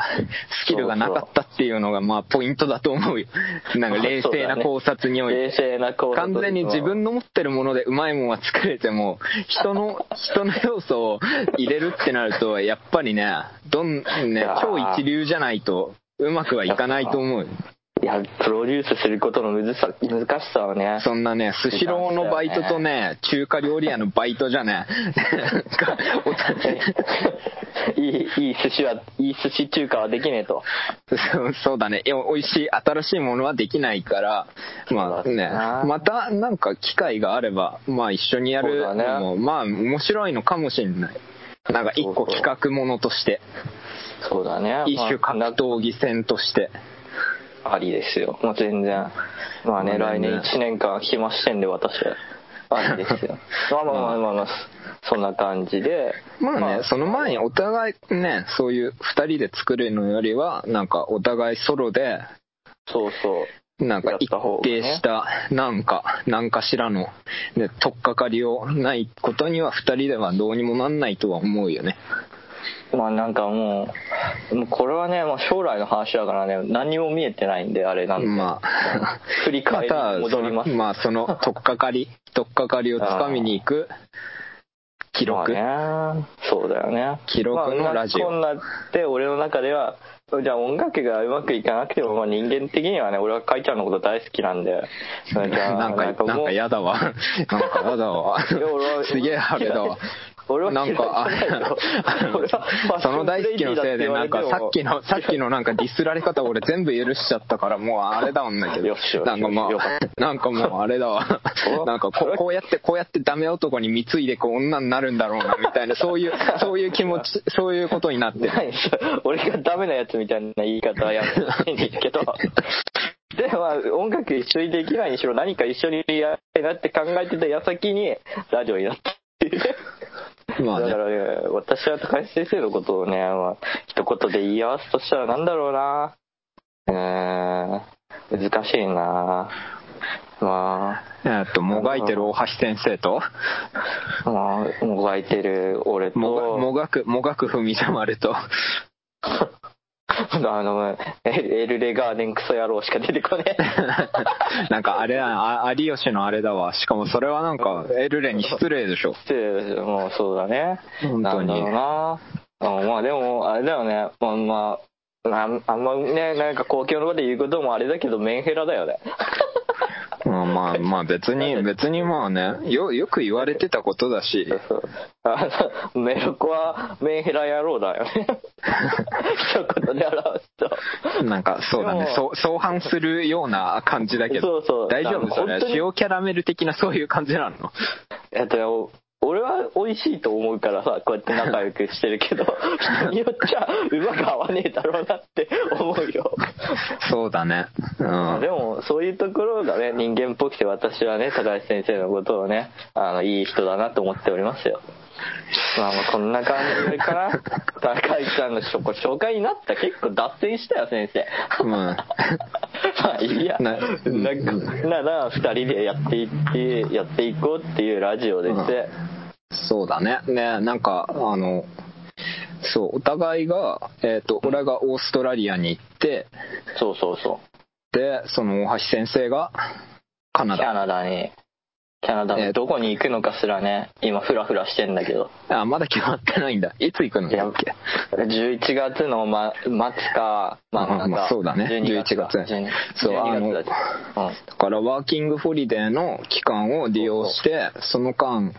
スキルがなかったっていうのが、まあ、ポイントだと思うよ。なんか冷静な考察において。冷静な考察完全に自分の持ってるものでうまいもんは作れても、人の、*laughs* 人の要素を入れるってなると、やっぱりね、どん、ね超一流じゃないと、うまくはいかないと思うよ。いや、プロデュースすることのむずさ難しさはね。そんなね、スシローのバイトとね、中華料理屋のバイトじゃね、い *laughs* いい、いい寿司は、いい寿司中華はできねえと。*laughs* そうだね。いや美味しい、新しいものはできないから、まあねまたなんか機会があれば、まあ一緒にやるのも、ねまあ面白いのかもしれない。なんか一個企画ものとして、そうだね。一種格ま闘技戦として。あ、ありですよ。もう全然。まあね、来年1年間暇してんで、私は。ありですよ。*laughs* まあまあまあまあまあ、そんな感じで。まあね、その前にお互いね、そういう二人で作るのよりは、なんかお互いソロで、そうそう。なんか一定した、なんか、なんかしらの、ね、取っかかりをないことには二人ではどうにもなんないとは思うよね。まあなんかもう、これはね、まあ将来の話だからね、何にも見えてないんで、あれなんで。まあ、振り返りに戻ります。まあ、その、取っかかり、取っかかりをつかみに行く、記録。まあね、そうだよね。記録のラジオまあ、こんなって、俺の中では、じゃあ音楽がうまくいかなくても、まあ、人間的にはね、俺はかいちゃんのこと大好きなんで。じゃあなんか、なんか嫌だわ。なんか嫌だわ。すげえあれだわ。俺はなんか、その大好きのせいで、なんかさっきの、さっきのなんかディスられ方俺全部許しちゃったから、もうあれだもんだけどなんかまあ、なんかもうあれだわ。なんかこうこうやって、こうやってダメ男に貢いでこう女になるんだろうな、みたいな、そういう、そういう気持ち、*laughs* そういうことになって俺がダメなやつみたいな言い方はやめてほしいんですけど。*laughs* で、まあ、音楽一緒にできないにしろ何か一緒にやりたいなって考えてた矢先に、ラジオになったっていうね。*laughs* まあね。だから、ね、私は高橋先生のことをね、まあ、一言で言い合わすとしたらなんだろうな。うーん、難しいな。まえっと、もがいてる大橋先生と、あ、まあ、もがいてる俺と、もが、もがく、もがくふみさまると、*laughs* あの、エエルレガーデンクソ野郎しか出てこねえ。*laughs* なんかあれだ、あ有吉のあれだわ。しかもそれはなんか、エルレに失礼でしょ。でもうそうだね。本当になんだろうな。うんまあでも、あれだよね。まあまあ、あんあんまね、なんか公共の場で言うこともあれだけど、メンヘラだよね。*laughs* まあまあまあ別に、*laughs* 別にまあね、よ、よく言われてたことだし、*laughs* メロコはメンヘラ野郎だよね。*laughs* 一言で表すと。なんかそうだね。そう相反するような感じだけど、そうそう。大丈夫それ塩キャラメル的なそういう感じなの？えっと俺は美味しいと思うからさ、こうやって仲良くしてるけど、*laughs* 人によっちゃうまく合わねえだろうなって思うよ。そうだね。うん。でも、そういうところがね、人間っぽくて私はね、高橋先生のことをね、あの、いい人だなと思っておりますよ。まあまあ、こんな感じかな。高橋さんの紹紹介になった結構脱線したよ、先生。うんまあいいや。ななんか、なら、二人でやっていって、やっていこうっていうラジオです。そうだね。ね、なんか、あの、そう、お互いが、えっ、と、俺がオーストラリアに行って、そうそうそう。で、その大橋先生がカナダ。ナダに、キャナダえーのどこに行くのかすらね、今フラフラしてんだけど。あ、まだ決まってないんだ。いつ行くの？だっけ11月の、ま、末か、まあ、まあそうだね。12月か11月12そうあの12月だうん。だからワーキングホリデーの期間を利用して、その間、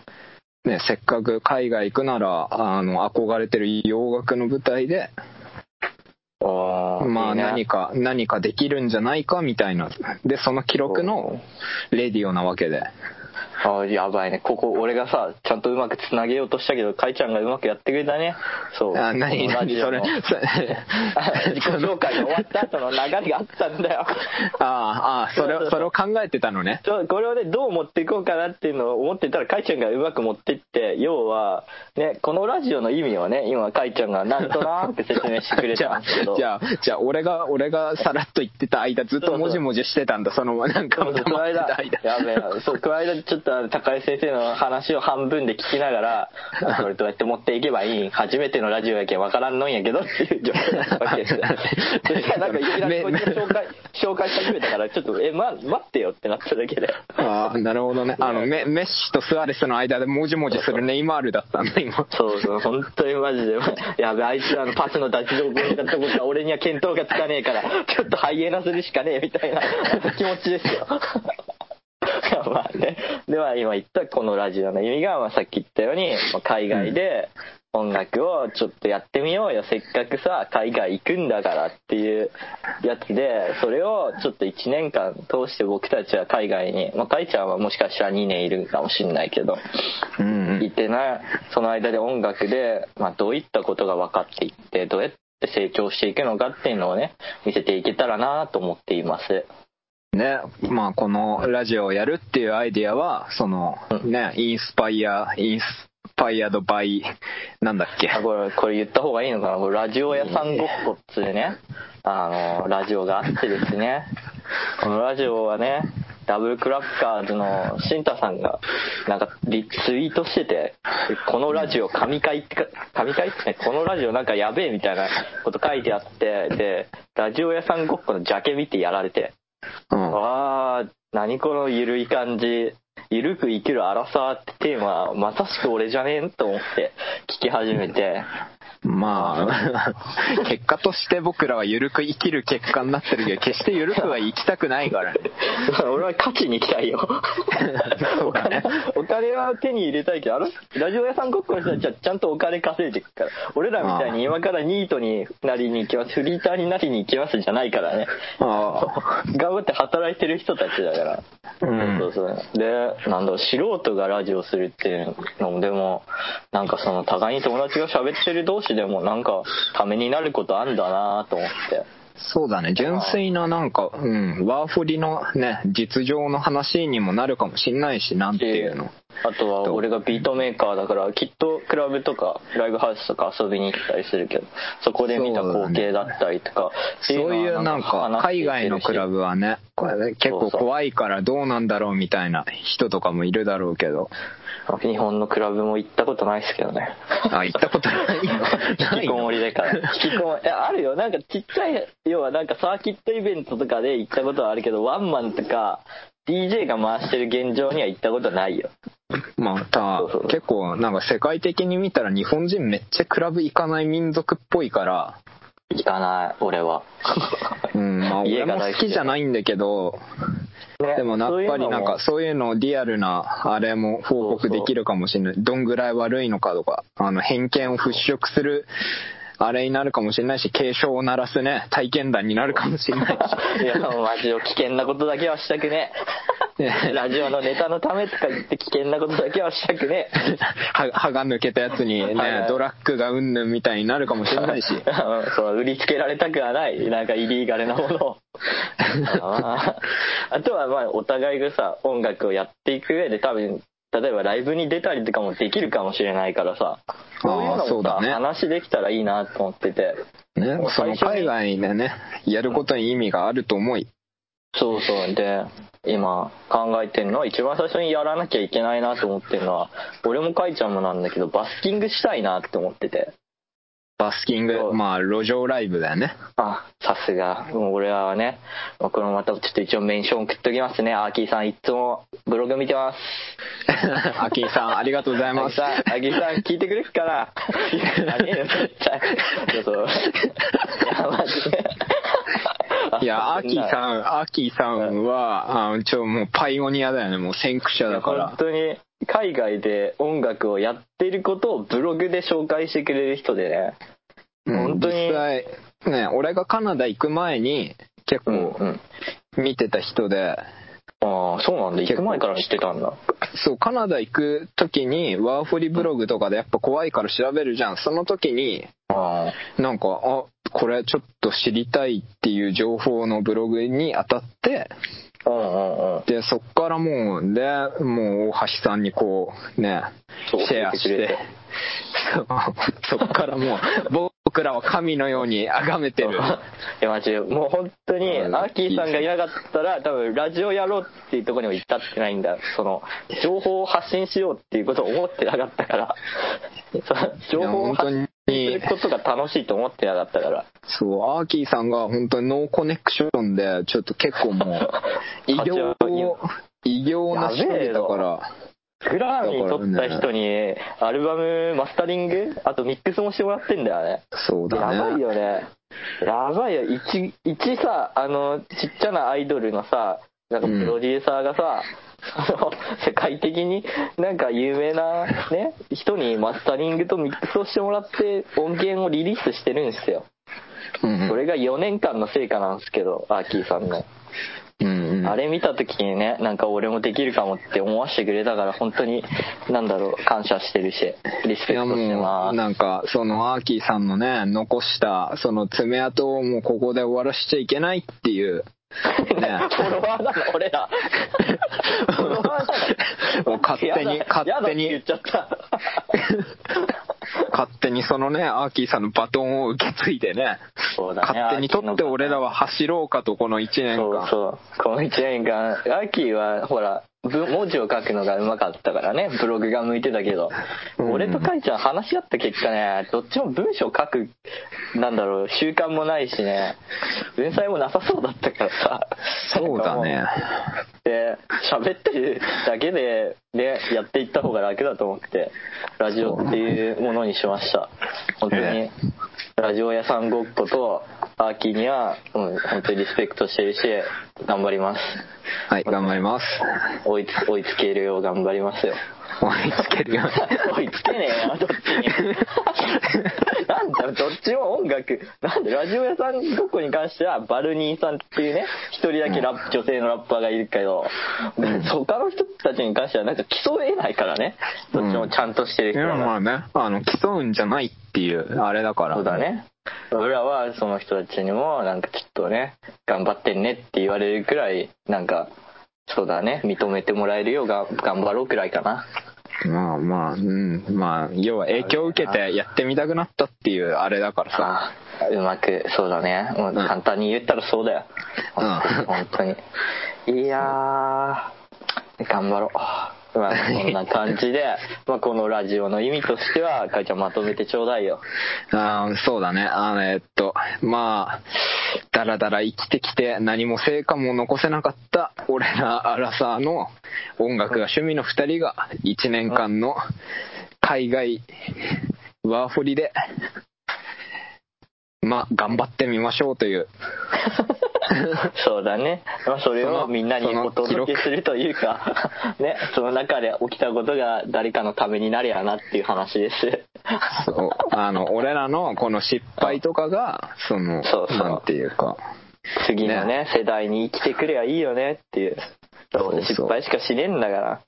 ね、せっかく海外行くなら、あの、憧れてる洋楽の舞台で、まあいいね。何か、何かできるんじゃないかみたいな。で、その記録のレディオなわけで。あやばいね。ここ、俺がさ、ちゃんとうまくつなげようとしたけど、かいちゃんがうまくやってくれたね。そう。あ、何何それ。それ *laughs* 自己紹介が終わった後の流れがあったんだよ。ああ、あそれを、それを考えてたのね。そうこれをね、どう持っていこうかなっていうのを思ってたら、かいちゃんがうまく持ってって、要は、ね、このラジオの意味をね、今、かいちゃんがなんとなく説明してくれたんですけど。、じゃあ、じゃあ、俺が、俺がさらっと言ってた間、ずっともじもじしてたんだ、その、なんか、そうそう、間、やべえ、そう、この間ちょっと高井先生の話を半分で聞きながら、あ *laughs* これどうやって持っていけばいい初めてのラジオやけんわからんのんやけどっていう状況だったわけですらなんかいきなりこいつが紹介、紹介し始めたから、ちょっと、え、ま、待ってよってなっただけで。ああ、なるほどね。あの、メメッシとスアレスの間でもじもじするネイマールだったんだ、今。そうそう、本当にマジで、やべえ、あいつらのパスの立ちどころだったことは俺には見当がつかねえから、ちょっとハイエナするしかねえみたいな気持ちですよ。*laughs* まあね、では今言ったこのラジオの意味が、まあ、さっき言ったように、まあ海外で音楽をちょっとやってみようよ、せっかくさ、海外行くんだからっていうやつで、それをちょっと1年間通して僕たちは海外に、まあ、かいちゃんはもしかしたら2年いるかもしれないけど、うんいてなその間で音楽で、まあ、どういったことが分かっていってどうやって成長していくのかっていうのをね見せていけたらなと思っていますね、まあこのラジオをやるっていうアイディアは、その、ね、インスパイア、インスパイアドバイ、なんだっけ？あこれこれ言った方がいいのかな？これラジオ屋さんごっこっつうね。あのラジオがあってですね。このラジオはねダブルクラッカーズのシンタさんがなんかリツイートしててこのラジオ神回ってか神回？ってねこのラジオなんかやべえみたいなこと書いてあってでラジオ屋さんごっこのジャケ見てやられてうん。わあ何このゆるい感じゆるく生きる荒さってテーマまさしく俺じゃねえんと思って聞き始めてまあ、*laughs* 結果として僕らは緩く生きる結果になってるけど、決して緩くは生きたくないからね。*laughs* 俺は勝ちに行きたいよ。*laughs* そうだね。お金は手に入れたいけどあのラジオ屋さんごっこの人たちはちゃんとお金稼いでいくから。俺らみたいに今からニートになりに行きますフリーターになりに行きますじゃないからね。あ。頑張って働いてる人たちだから。うん。そうそうそう。でなんだろう素人がラジオするっていうのもでもなんかその互いに友達が喋ってる同士でもなんかためになることあんだなと思ってそうだね。純粋ななんか、うん、ワーフリのね、実情の話にもなるかもしんないし、なんていうの。あとは俺がビートメーカーだからきっとクラブとかライブハウスとか遊びに行ったりするけどそこで見た光景だったりとかそういうなんか、海外のクラブブはね、これね結構怖いからどうなんだろうみたいな人とかもいるだろうけど。日本のクラブも行ったことないですけどね。あ、行ったことない。の *laughs* 引きこもりだから。引きこもりあるよ。なんかちっちゃい要はなんかサーキットイベントとかで行ったことはあるけどワンマンとか DJ が回してる現状には行ったことないよ。まあ、た結構なんか世界的に見たら日本人めっちゃクラブ行かない民族っぽいから、行かない俺は。*laughs* うん、まあ家俺も好きじゃないんだけど、ねでもやっぱりなんかそういうのも。そういうのリアルなあれも報告できるかもしれない。どんぐらい悪いのかとか、あの偏見を払拭するあれになるかもしれないし、警鐘を鳴らすね、体験談になるかもしれないし。いや、マジで危険なことだけはしたくねえ。ラジオのネタのためとか言って危険なことだけはしたくねえ。*laughs* 歯歯が抜けたやつにはいはい、ねドラッグがうんぬんみたいになるかもしれないし。*laughs* うんそう、売りつけられたくはない。なんかイリーガルなものを。*laughs* あとはまあ、お互いがさ、音楽をやっていく上で多分、例えばライブに出たりとかもできるかもしれないからさ、そういうのもさ、ね話できたらいいなと思ってて。ね、その海外でね、やることに意味があると思い。そうそう。で、今考えてるの？は、一番最初にやらなきゃいけないなと思ってるのは、俺もかいちゃんもなんだけど、バスキングしたいなって思ってて。バスキング、まあ路上ライブだよね。あ、さすが。もう俺はね、まあこのまたちょっと一応メンション送っときますね。アーキーさんいつもブログ見てます。*laughs* アキンさん、ありがとうございます。アキさん、アキさん聞いてくれるかな？あねえよ、絶対。そうそう。いや、マジで。いや、アキさん、アキさんは、あちょ、もうパイオニアだよね。もう先駆者だから本。当に海外で音楽をやってることをブログで紹介してくれる人でね。うん本当に実際、ね、俺がカナダ行く前に結うん構うん。見てた人で、あああ、そうなんだ。行く前から知ってたんだ。そう、カナダ行く時に、ワーホリブログとかでやっぱ怖いから調べるじゃん。その時に、あなんか、あ、これちょっと知りたいっていう情報のブログに当たって。で、そっからもう、で、もう大橋さんにこう、ね、シェアしてそうそっからもう、僕らは神のように崇めてる。*laughs* いや、マジで、もう本当に、うんアーキーさんがいなかったら、多分、ラジオやろうっていうところにも至ってないんだ。その、情報を発信しようっていうことを思ってなかったから、*laughs* 情報を発信することが楽しいと思ってなかったから。そう、アーキーさんが本当にノーコネクションで、ちょっと結構もう、*laughs* 異形、異形な種類だから、グラミー取った人に、アルバム、マスタリング、あとミックスもしてもらってんだよね。そうだね。やばいよね。やばいよ。一、一さ、あの、ちっちゃなアイドルのさ、なんかプロデューサーがさ、あの、世界的になんか有名なね、人にマスタリングとミックスをしてもらって音源をリリースしてるんですよ。うんそれが4年間の成果なんですけど、アーキーさんの。うんうん。あれ見た時にね、なんか俺もできるかもって思わせてくれたから、本当に、なんだろう、感謝してるし、リスペクトしてます。なんか、そのアーキーさんのね、残した、その爪痕をもうここで終わらしちゃいけないっていう、*laughs* *laughs* フォロワーなの、俺ら。フォロワーなの。勝手に勝手に言っちゃった。勝手にそのね、アーキーさんのバトンを受け継いでね、そうだね勝手に取って俺らは走ろうかと、この1年そう間。そう。この1年間、アーキーは、ほら、ぶ文字を書くのが上手かったからね、ブログが向いてたけど、うん俺とカイちゃん話し合った結果ね、どっちも文章書く、なんだろう、習慣もないしね、文才もなさそうだったからさ。そうだね。で、喋ってるだけで、ね、やっていった方が楽だと思って、ラジオっていうものにしました。本当にえ、ラジオ屋さんごっこと、アーキーには、うん、本当にリスペクトしてるし、頑張ります。はい、頑張ります。追いつ追いつけるよう頑張りますよ。追いつけるよ。*laughs* 追いつけねえよ、どっちに。*laughs* なんだ、どっちも音楽。なんで、ラジオ屋さんごっこに関しては、バルニーさんっていうね、一人だけラップ、女性のラッパーがいるけど、他の人たちに関してはなんか競えないからね。どっちもちゃんとしてるいや、人は。まあね、あの、競うんじゃないっていう、あれだから。そうだ。ね。俺らはその人たちにも、なんかちょっとね、頑張ってんねって言われるくらい、なんか、そうだね、認めてもらえるようが頑張ろうくらいかな。まあまあ、うん、まあ、要は影響を受けてやってみたくなったっていうあれだからさ。あうまく、そうだね。もう簡単に言ったらそうだよ。うん本当に。いやー、頑張ろう。まあ、*laughs* こんな感じで、まあ、このラジオの意味としては、かいちゃんまとめてちょうだいよ。あーそうだね。あの、えっと、まあ、だらだら生きてきて何も成果も残せなかった俺らアラサーの音楽が趣味の二人が1年間の海外ワーホリで、まあ、頑張ってみましょうという。*laughs* そうだね。まあ、それをみんなにお届けするというか、ね、その中で起きたことが誰かのためになりゃなっていう話です。そうあの、俺らのこの失敗とかが、その、そうそうなんていうか、次のね、世代に生きてくればいいよねっていう。失敗しかしねえんだから。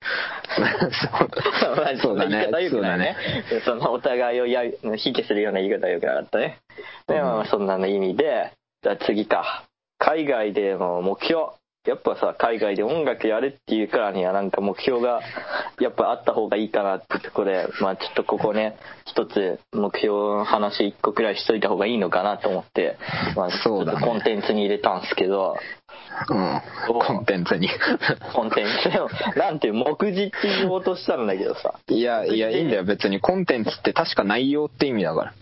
そうまあそうだね言い方良くないね。そのお互いをや引きするような言い方は良くなかったね。でまあそんなの意味で、じゃあ次か。海外での目標。やっぱさ、海外で音楽やるっていうからにはなんか目標がやっぱあった方がいいかなってとこで、まあちょっとここね、一つ目標の話一個くらいしといた方がいいのかなと思って、まあコンテンツに入れたんですけど、うん、コンテンツに。コンテンツでも、なんていう、目次って言おうとしたんだけどさ。いや、いや、いいんだよ、別に。コンテンツって確か内容って意味だから。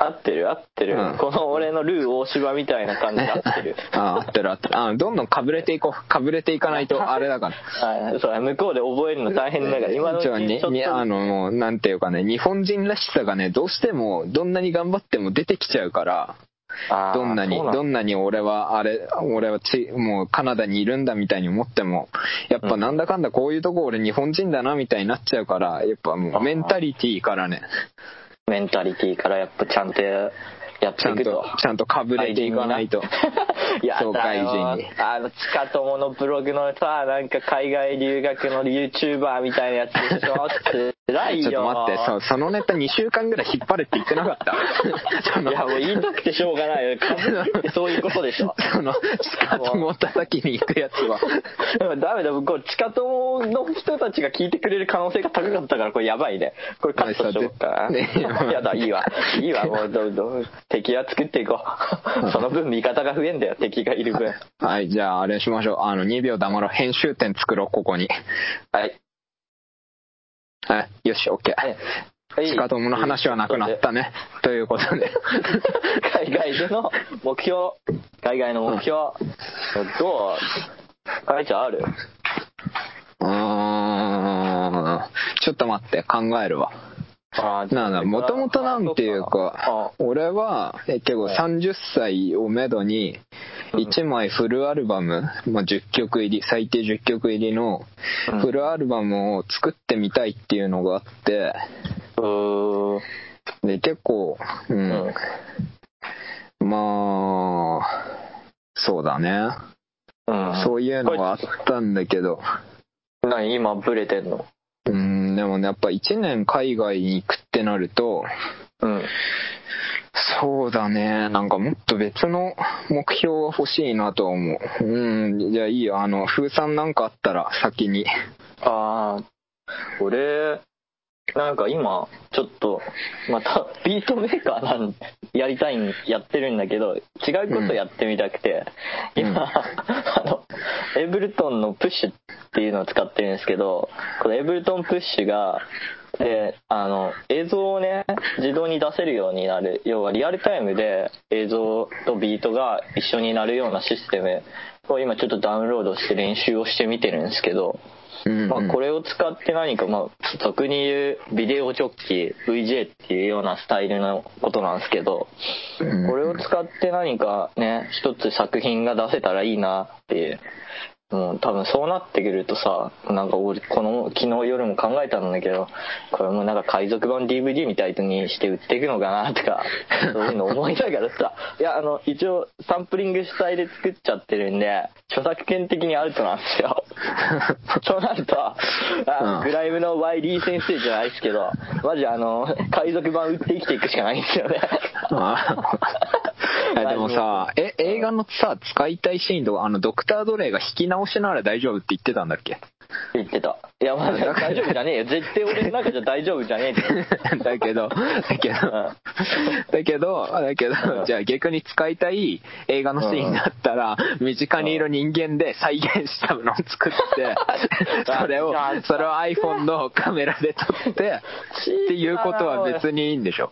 合ってる合ってる、うんこの俺のルー大芝みたいな感じで *laughs* 合ってる。あ合ってる合ってる。あどんどんかぶれていこう。かぶれていかないと、*laughs* あれだから。はい、そう向こうで覚えるの大変だから、今のうちににちょっとにあなんていうかね、日本人らしさがね、どうしても、どんなに頑張っても出てきちゃうから、どんなに、どんなに俺は、あれ、俺はち、もうカナダにいるんだみたいに思っても、やっぱなんだかんだこういうとこ俺日本人だなみたいになっちゃうから、やっぱもうメンタリティからね、メンタリティからやっぱちゃんとやってちゃんといくと。、ちゃんとかぶれていかないと。いや。あの、地下友のブログのさ、なんか海外留学の YouTuber みたいなやつでしょ？辛いよ。ちょっと待って、そそのネタ2週間ぐらい引っ張れって言ってなかった？*laughs* いや、もう言いたくてしょうがないよ。そういうことでしょ。その、地下友を叩きに行くやつは。ダメだ、これ地下友の人たちが聞いてくれる可能性が高かったから、これやばいね。これカットしようかねな。やだ、いいわ。いいわ、もうどんどん敵は作っていこう。その分味方が増えんだよ、敵がいる分。はい、じゃああれしましょう。あの、2秒黙ろう。編集点作ろう、ここに。はい。はい、よし、OK。はい地下友の話はなくなったね。ということで。海外での目標、海外の目標、どう？かいちゃんある？うーん、ちょっと待って、考えるわ。あなんだ、もともとなんていうか、俺はえ結構30歳をめどに、1枚フルアルバム、まあ、10曲入り、最低10曲入りのうん。フルアルバムを作ってみたいっていうのがあって。で、結構、ううん。ん。まあ、そうだね。うん。そういうのがあったんだけど、何？今ブレてんの？うん、でもね、やっぱ1年海外に行くってなると、うん。そうだね。なんかもっと別の目標が欲しいなとは思う。うん。じゃあいいよ。あの、風さんなんかあったら先に。ああ、俺、なんか今、ちょっと、また、ビートメーカーなん、やりたいん、やってるんだけど、違うことやってみたくて、うん今、あの、エイブルトンのプッシュっていうのを使ってるんですけど、このエイブルトンプッシュが、で、あの、映像をね、自動に出せるようになる、要はリアルタイムで映像とビートが一緒になるようなシステムを今ちょっとダウンロードして練習をしてみてるんですけど、うん、まあ、これを使って何か、まあ、俗に言うビデオジョッキー VJ っていうようなスタイルのことなんですけどうん。これを使って何かね一つ作品が出せたらいいなっていうもう多分そうなってくるとさなんか俺この昨日夜も考えたんだけどこれもなんか海賊版 DVD みたいにして売っていくのかなとか *laughs* そういうの思いながらさいやあの一応サンプリング主体で作っちゃってるんで著作権的にアウトなんですよ。*laughs* そうなるとあグライムの YD 先生じゃないですけどマジあの海賊版売って生きていくしかないんですよね *laughs* *laughs* でもさ、え、映画のさ、使いたいシーンとか、あの、ドクター・ドレイが引き直しなら大丈夫って言ってたんだっけ？言ってた。いやまあ大丈夫じゃねえよ。絶対俺の中じゃ大丈夫じゃねえって *laughs* だけど、だけど、だけど、だけうど、ん。じゃあ逆に使いたい映画のシーンだったら、身近にいる人間で再現したのを作って、それをそれを iPhone のカメラで撮って、っていうことは別にいいんでしょ？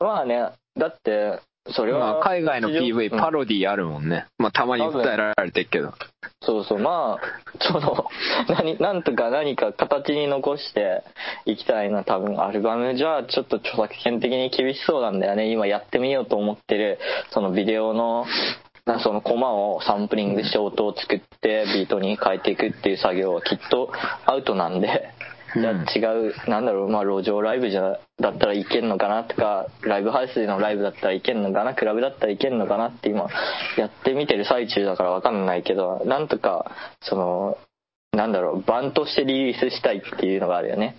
まあね。だってそれは、まあ、海外の PV うん。パロディあるもんね。まあ、たまに訴えられてるけど。そうそう。まあその *laughs* 何なんとか何か形に残していきたいな多分アルバムじゃちょっと著作権的に厳しそうなんだよね。今やってみようと思ってるそのビデオのなそのコマをサンプリングして音を作ってビートに変えていくっていう作業はきっとアウトなんでじゃあ違う、なんだろう、まあ路上ライブじゃ、だったらいけんのかなとか、ライブハウスでのライブだったらいけんのかな、クラブだったらいけんのかなって今、やってみてる最中だからわかんないけど、なんとか、その、なんだろう、版としてリリースしたいっていうのがあるよね。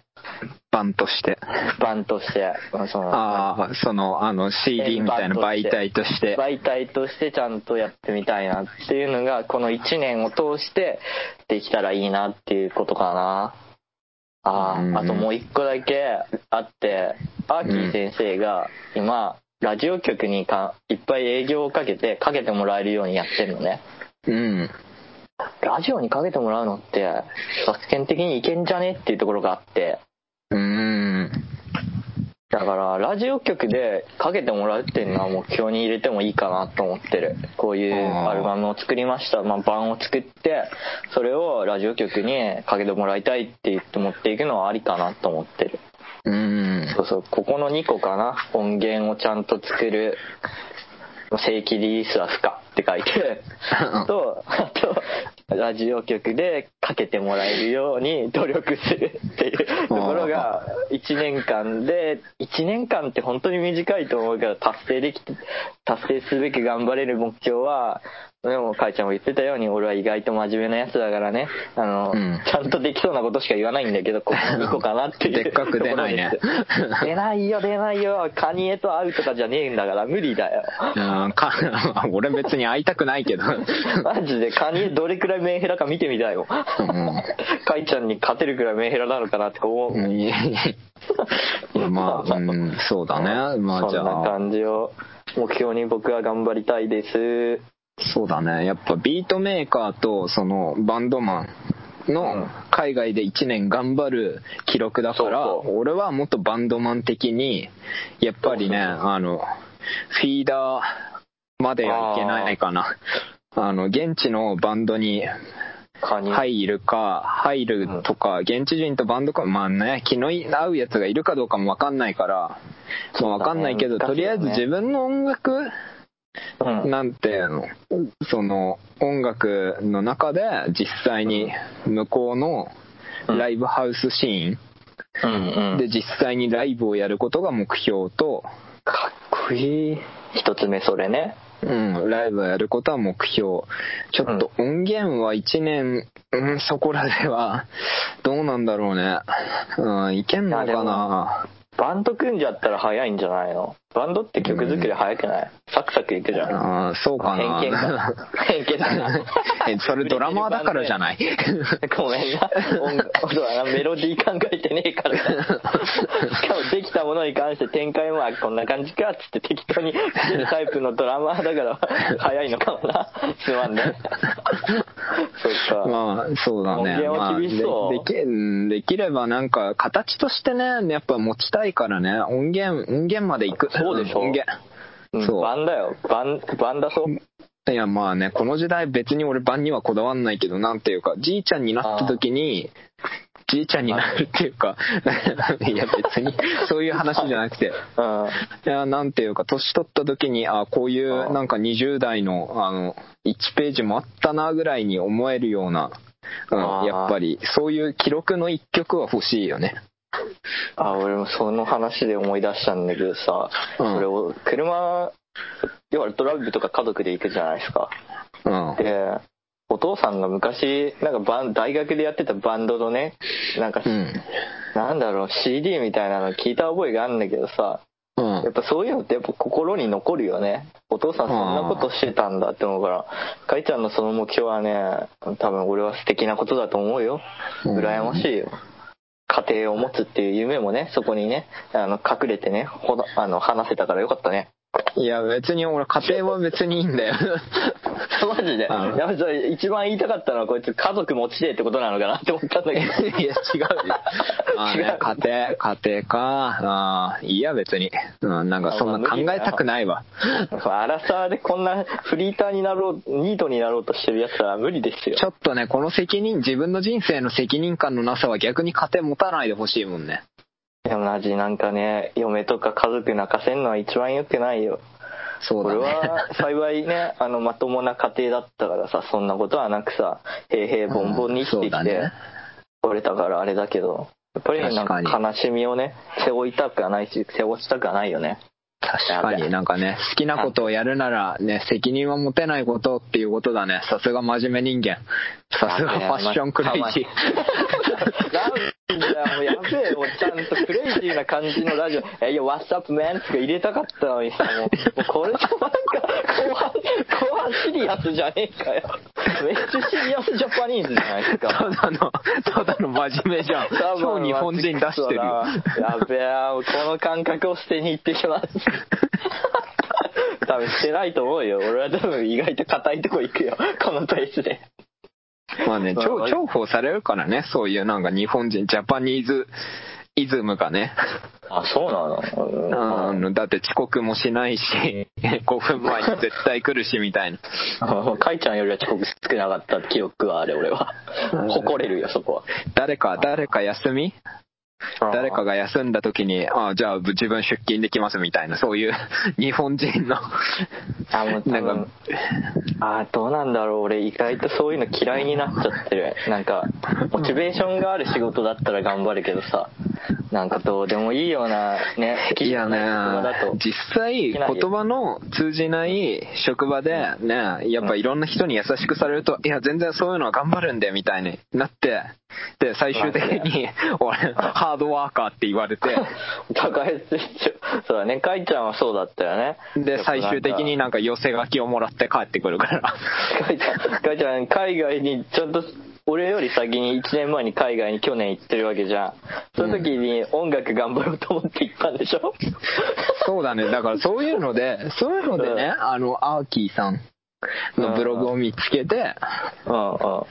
版として。版として、まあその、ああ、その、あの、CD みたいな媒体として。媒体としてちゃんとやってみたいなっていうのが、この1年を通してできたらいいなっていうことかな。あうんあ、あともう一個だけあって、アーキー先生が今、ラジオ局にかいっぱい営業をかけて、かけてもらえるようにやってるのね。うん。ラジオにかけてもらうのって、著作権的にいけんじゃねっていうところがあって、うーん。だから、ラジオ局でかけてもらうっていうのは目標に入れてもいいかなと思ってる。こういうアルバムを作りました。まあ、版を作って、それをラジオ局にかけてもらいたいって言って持っていくのはありかなと思ってる。うーん。そうそう、ここの2個かな。音源をちゃんと作る。正規リリースは不可って書いて、*laughs* と、あと、ラジオ局でかけてもらえるように努力するっていうところが、1年間で、1年間って本当に短いと思うけど、達成でき達成すべき頑張れる目標は、でも、かいちゃんも言ってたように、俺は意外と真面目なやつだからね、あの、うんちゃんとできそうなことしか言わないんだけど、ここに行こうかなっていう。でっかく出ないね *laughs* 出ないよ、出ないよ。カニエと会うとかじゃねえんだから、無理だよ。うんか *laughs* 俺別に会いたくないけど。*laughs* マジでカニエどれくらいメンヘラか見てみたいもん。んかいちゃんに勝てるくらいメンヘラなのかなって思う。うんいやいやまあ、うん、そうだね。まあじゃそんなあ、感じを目標に僕は頑張りたいです。そうだね。やっぱビートメーカーとそのバンドマンうん。の海外で1年頑張る記録だから、そうそう。俺はもっとバンドマン的に、やっぱりね、あの、フィーダーまではいけないかな。あの、現地のバンドに。入。るか、入るとか、現地人とバンドか、まあね、気の合うやつがいるかどうかもわかんないから、まあわかんないけど、とりあえず自分の音楽うん。なんていうの、その音楽の中で実際に向こうのライブハウスシー。ンで実際にライブをやることが目標と、かっこいい。一つ目それね。うん、ライブをやることは目標。ちょっと音源は1年、うん、そこらでは、どうなんだろうね。うん、いけんのかな。バンド組んじゃったら早いんじゃないの？バンドって曲作り早くない、サクサクいくじゃん。あーそうかな。偏見だ。偏見だな。*laughs* えそれドラマーだからじゃない？*laughs* ごめんな。音楽そうだなメロディー考えてねえから。*laughs* しかもできたものに関して展開もあこんな感じかっつって適当にタイプのドラマーだから早いのかもな。すまんね。そっか。まあ、そうだね。音源は厳しそうまあでできればなんか、形としてね、やっぱ持ちたいからね、音源、音源まで行く。そうでしょ音源。うんそうだよ。だそう。いや、まあね、この時代別に俺版にはこだわんないけど、なんていうか、じいちゃんになった時に、じいちゃんになるっていうか、*laughs* いや別に、そういう話じゃなくて、うん。いや、なんていうか、年取った時に、あこういあう、なんか20代の、あの、1ページもあったな、ぐらいに思えるような、うん、やっぱり、そういう記録の一曲は欲しいよね。*laughs* あ、俺もその話で思い出したんだけどさ、うん俺を、車、要はドライブとか家族で行くじゃないですか。うん。で、お父さんが昔、なんかバン、大学でやってたバンドのね、なんか、うん。なんだろう、CD みたいなの聞いた覚えがあるんだけどさ、うんやっぱそういうのってやっぱ心に残るよね。お父さんそんなことしてたんだって思うから、かいちゃんのその目標はね、多分俺は素敵なことだと思うよ。うん羨ましいよ。家庭を持つっていう夢もね、そこにね、あの、隠れてね、ほあの、話せたからよかったね。いや、別に俺、家庭は別にいいんだよ。マジで？うんやっぱそれ一番言いたかったのはこいつ家族持ちてえってことなのかなって思ったんだけど。いや、違うよ。*laughs* まあね違う、家庭、家庭か。あーいいや、別に。うん、なんかそんな考えたくないわ。アラサーでこんなフリーターになろう、ニートになろうとしてるやつは無理ですよち。ょっとね、この責任、自分の人生の責任感のなさは逆に家庭持たないでほしいもんね。いや、マジなんかね、嫁とか家族泣かせんのは一番良くないよ。俺そうだね。は幸いね、*laughs* あの、まともな家庭だったからさ、そんなことはなくさ、平々凡々に生きてうんきてそうだね、これたからあれだけど、やっぱりなんか悲しみをね、背負いたくはないし、背負ちたくはないよね。確かになんかね、好きなことをやるならね、責任は持てないことっていうことだね。さすが真面目人間。さすがファッションクレイジなんだよ、もうやべえよ、もうちゃんとクレイジーな感じのラジオ、えいや、What's up, man? とか入れたかったのにさ、もう、もうこれじゃなんか、後半、後半シリアスじゃねえかよ。めっちゃシリアスジャパニーズじゃないですー。か。ただの、ただの真面目じゃん。超日本人出してるよ。やべえよ、この感覚を捨てに行ってきます。*laughs* 多分捨てないと思うよ。俺は多分意外と硬いとこ行くよ。このペースで。まあね、重重宝されるからね、そういうなんか日本人、ジャパニーズイズムがね。あ、そうなの？あのだって遅刻もしないし、5分前に絶対来るしみたいな。あ *laughs* カイちゃんよりは遅刻少なかった記憶はあれ、俺は。誇れるよ、そこは。誰か、誰か休み？誰かが休んだ時に、ああ、じゃあ自分出勤できますみたいな、そういう *laughs* 日本人の、あ、もう多なん分か、あ、どうなんだろう。俺意外とそういうの嫌いになっちゃってる。なんか、モチベーションがある仕事だったら頑張るけどさ、なんかどうでもいいようなね、いやね実際言葉の通じない職場でね、やっぱいろんな人に優しくされると、いや全然そういうのは頑張るんでみたいになって、で、最終的に、俺、ハードワーカーって言われて、*laughs* 高いですよ。そうだね、かいちゃんはそうだったよね。で、最終的になんか寄せ書きをもらって帰ってくるから。*laughs* かいちゃん、かいちゃん、海外にちゃんと、俺より先に1年前に海外に去年行ってるわけじゃん。その時に音楽頑張ろうと思って行ったんでしょ？そうだね。だからそういうので、そういうのでね、あの、アーキーさんのブログを見つけて、うん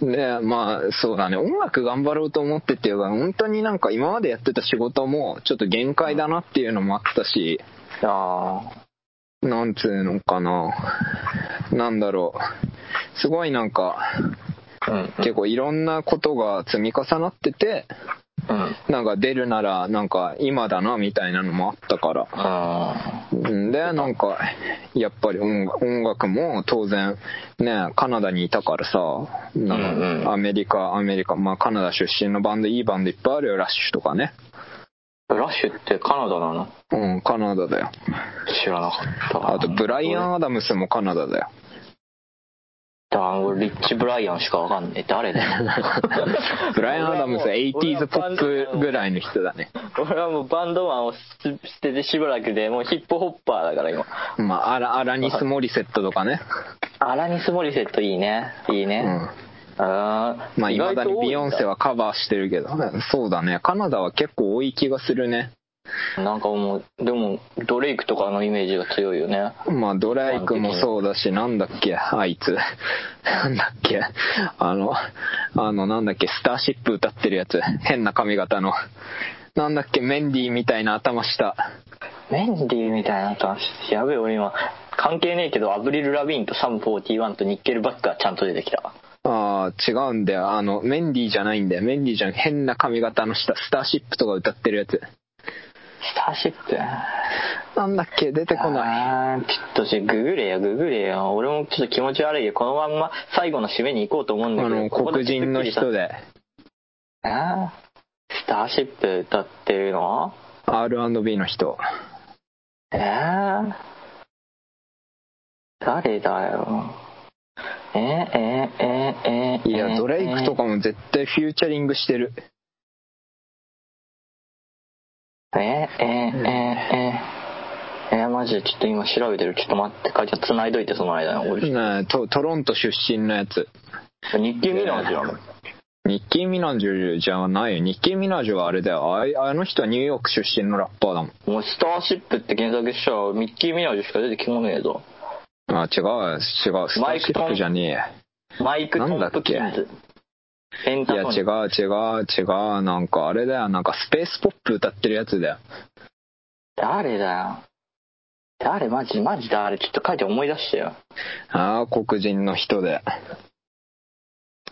うん。で、まあ、そうだね。音楽頑張ろうと思ってっていうか、本当になんか今までやってた仕事もちょっと限界だなっていうのもあったし、あなんつうのかな。なんだろう。すごいなんか、あ。うん。結構いろんなことが積み重なってて、うん。なんか出るならなんか今だなみたいなのもあったから。あうんで、なんか、やっぱり音音楽も当然、ね、カナダにいたからさ、なんかアメリカ、アメリカ、まあカナダ出身のバンド、いいバンドいっぱいあるよ、ラッシュとかね。ラッシュってカナダなの？うん、カナダだよ。知らなかった。あと、ブライアン・アダムスもカナダだよ。だ俺リッチ・ブライアンしかわかんねえ。誰だよ？*laughs* ブライアン・アダムスは 80s ポップぐらいの人だね。俺はもうバンドマンを捨ててしばらくで、もうヒップホッパーだから今。まあ、アラアラニス・モリセットとかね。アラニス・モリセットいいね。いいうね。ん。あーまあ、いまだにビヨンセは。はカバーしてるけど、そうだね。カナダは結構多い気がするね。なんかもう、でも、ドレイクとかのイメージが強いよね。まあ、ドライクもそうだし、なんだっけ、あいつ。*laughs* なんだっけ、あの、あの、なんだっけ、スターシップ歌ってるやつ。変な髪型の。なんだっけ、メンディーみたいな頭した。メンディーみたいな話。やべえ、俺今、関係ねえけど、アブリル・ラビーンとサム41とニッケルバックがちゃんと出てきた。ああ、違うんだよ。あの、メンディーじゃないんだよ。メンディーじゃん。変な髪型の下、スターシップとか歌ってるやつ。スターシップなんだっけ、出てこない。あーちょっとじゃググれよ、ググれよ。俺もちょっと気持ち悪いよ。このまんま最後の締めに行こうと思うんだけど。あの、ここで黒人の人で、あー？スターシップ歌ってるの？R&B の人。えー、誰だよ？えー、えー、えー、えー、いや、ドレイクとかも絶対フューチャリングしてる。えー、えー、えー、えー、えー、マジでちょっと今調べてる。ちょっと待って、かいちゃん繋いどいて、その間に。俺、ねトトロント出身のやつ。日記見ないじゃん。ニッキー・ミナージュじゃないよ。ニッキー・ミナージュはあれだよ。あいあの人はニューヨーク出身のラッパーだもん。もうスターシップって検索したら、ミッキー・ミナージュしか出てきこねえぞ。あ、違う、違う。スターシップじゃねマイク・トップキンズ。ペンえ。いや、違う、違う、違う。なんかあれだよ。なんかスペースポップ歌ってるやつだよ。誰だよ。誰マジ、マジ誰ちょっと書いて思い出してよ。ああ、黒人の人で。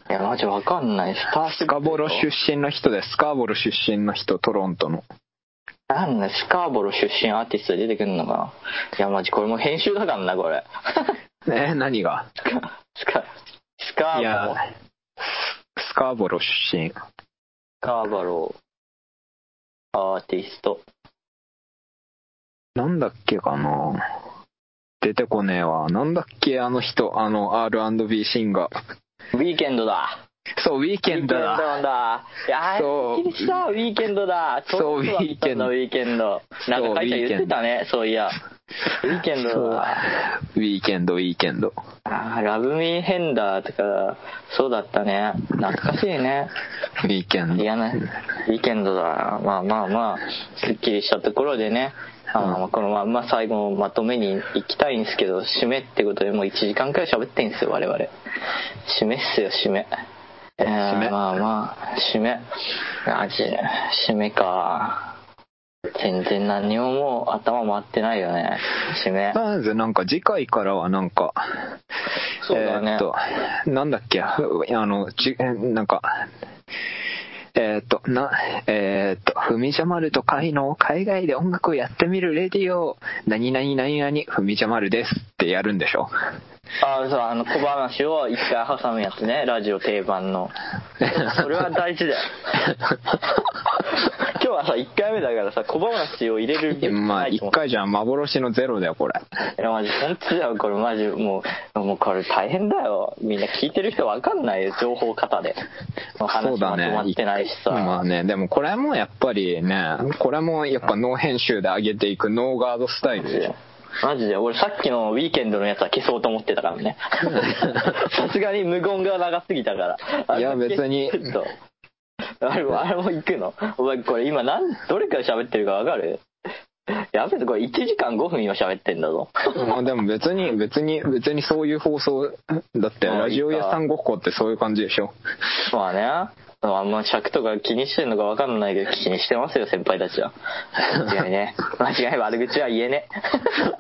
いや、マジわかんない。スター。スカボロ出身の人で、スカーボロ出身の人、トロントの。なんだ、スカーボロ出身アーティストで出てくるのかな。いや、マジこれもう編集だからな、これ。*laughs* え、何が？スカ、スカ、スカいーボロや。、スカーボロ出身。スカーボロアーティスト。なんだっけかな出てこねえわ。なんだっけあの人、あの R&B シンガー。ウィーケンドだ。そう、ウィーケンドウィーケンドだ。だ。いやそうー、すっきりした、ウィーケンドだ。そうちょっとだったんだウウィーケンド。なんか、かいちゃん言ってたね、そういや。ウィーケンそうドだ。ウィーケンド、ウィーケンド。あーラブミーヘンダーとか、そうだったね。懐かしいね。ウィーケンド。いやね、ウィーケンドだ。まあまあまあ、すっきりしたところでね、あのこのまんま最後のまとめに行きたいんですけど、締めってことでもう1時間くらい喋ってんですよ、我々。締めっすよ、締め。えー締めまあまあ、締め。マジ、締めか。全然何にももう頭回ってないよね。締め。まずなんか次回からはなんか、そうだねえーっと、なんだっけ、あの、なんか、えーっと、な、えーっと、ふみじゃまると会の海外で音楽をやってみるレディオ、何々何々、ふみじゃまるですってやるんでしょあそう、あの、小話を一回挟むやつね、ラジオ定番の。それは大事だよ。*laughs* *laughs* 日はさ1回目だからさ小話を入れるべきまあ、ないと思って一回じゃ幻のゼロだよ、これ。いやマジ本当だよこれマジ。もうもうこれ大変だよ。みんな聞いてる人わかんないよ情報型で。話 *laughs* そうだね。まってないしさ、まあね、でもこれもやっぱりね、これもやっぱノー編集で上げていくノーガードスタイルでしょ。マジで。俺さっきのウィーケンドのやつは消そうと思ってたからね。*laughs* さすがに無言が長すぎたから。いや別にあれも *laughs* あれも行くの？お前これ今何どれくらい喋ってるかわかる？やべえこれ1時間5分今喋ってんだぞ。まあでも別に、別に、別にそういう放送、だってまあラジオ屋さんごっこってそういう感じでしょ。まあね。あんま尺とか気にしてんのかわかんないけど気にしてますよ先輩たちは。間違いね。間違い悪口は言えね。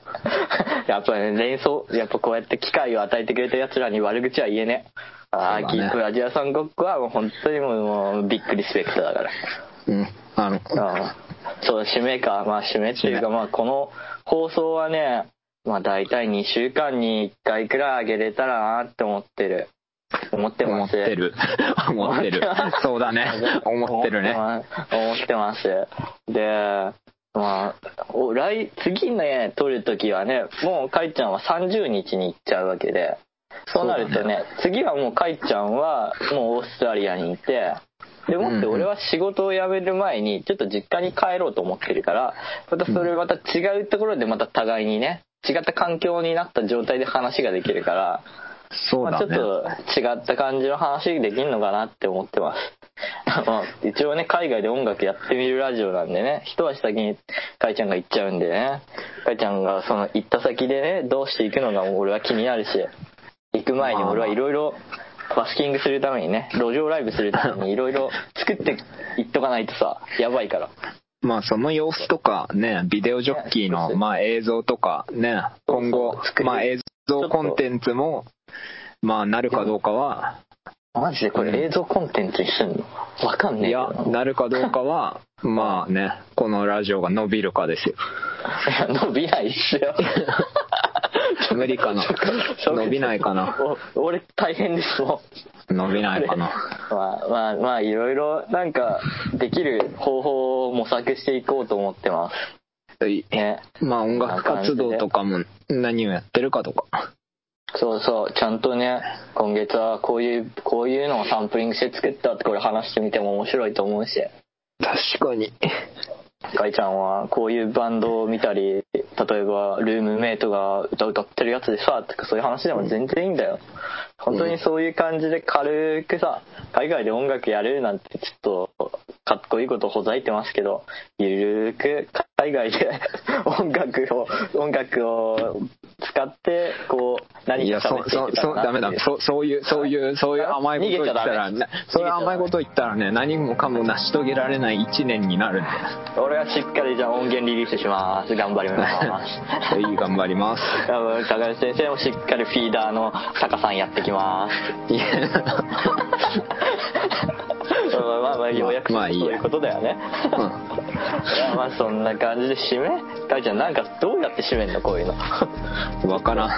*laughs* やっぱりね連想やっぱこうやって機会を与えてくれた奴らに悪口は言えねああ、そうだねギープラジアさんごっこはもう本当にもうビッグリスペクトだからうん。あの、うんそう締めかまあ締めっていうかまあこの放送はねまあ大体2週間に1回くらいあげれたらなって思ってる思って思ます *laughs* ってる。思ってる。そうだね。思ってるね。思ってます。で、まあ、お来、次ね、撮るときはね、もうかいちゃんは30日に行っちゃうわけで、そうなるとね、次はもうかいちゃんはもうオーストラリアにいて、でもって俺は仕事を辞める前にちょっと実家に帰ろうと思ってるから、またそれまた違うところでまた互いにね、違った環境になった状態で話ができるから、まあ、ちょっそうだね。と違った感じの話できるのかなって思ってます。まあ一応ね、海外で音楽やってみるラジオなんでね、一足先にかいちゃんが行っちゃうんでね、かいちゃんがその行った先でね、どうして行くのが俺は気になるし、行く前に俺はいろいろバスキングするためにね、路上ライブするためにいろいろ作って行っとかないとさ、やばいから。まあその様子とかね、ビデオジョッキーのまあ映像とかね、今後まあ映像コンテンツも、まあなるかどうかは、マジでこれ映像コンテンツにすんの？わかんねえけいやど、な。なるかどうかは、まあね、このラジオが伸びるかですよ。*laughs* 伸びないっすよ。無理かな伸びないかなお俺大変ですもん。伸びないかな。*laughs* まあまあまあいろいろなんかできる方法を模索していこうと思ってます。いね。まあ音楽活動とかも何をやってるかとか。そうそう、ちゃんとね、今月はこういう、こういうのをサンプリングして作ったってこれ話してみても面白いと思うし、確かに。ガイちゃんはこういうバンドを見たり、例えばルームメイトが歌歌ってるやつでさ、とかそういう話でも全然いいんだよ。本当にそういう感じで軽くさ、海外で音楽やれるなんてちょっとかっこいいことほざいてますけど、ゆるく海外で *laughs* 音楽を、音楽を使って、こう、何か喋っていそ、そ、けたらなダメだ。そ、そういう、そういう、そういう甘いこと言ったら、そういう甘いこと言ったらね、何もかも成し遂げられない一年になるんで。俺はしっかりじゃあ音源リリースします。頑張ります。*laughs* はい、頑張ります。多分高橋先生もしっかりフィーダーの坂さんやってきます。まあまあまあようやくそうまあいうことだよね。いやまあそんな感じで締め？かいちゃんなんかどうやって締めんのこういうの。わからん。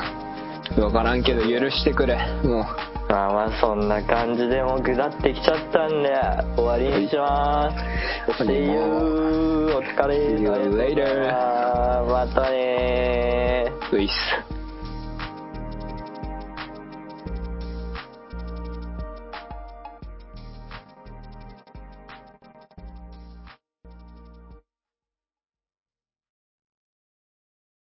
わからんけど許してくれ。もう。まあまあそんな感じでもう下ってきちゃったんで終わりにします。はい See you! お疲れ See you later. またねー。ういっす。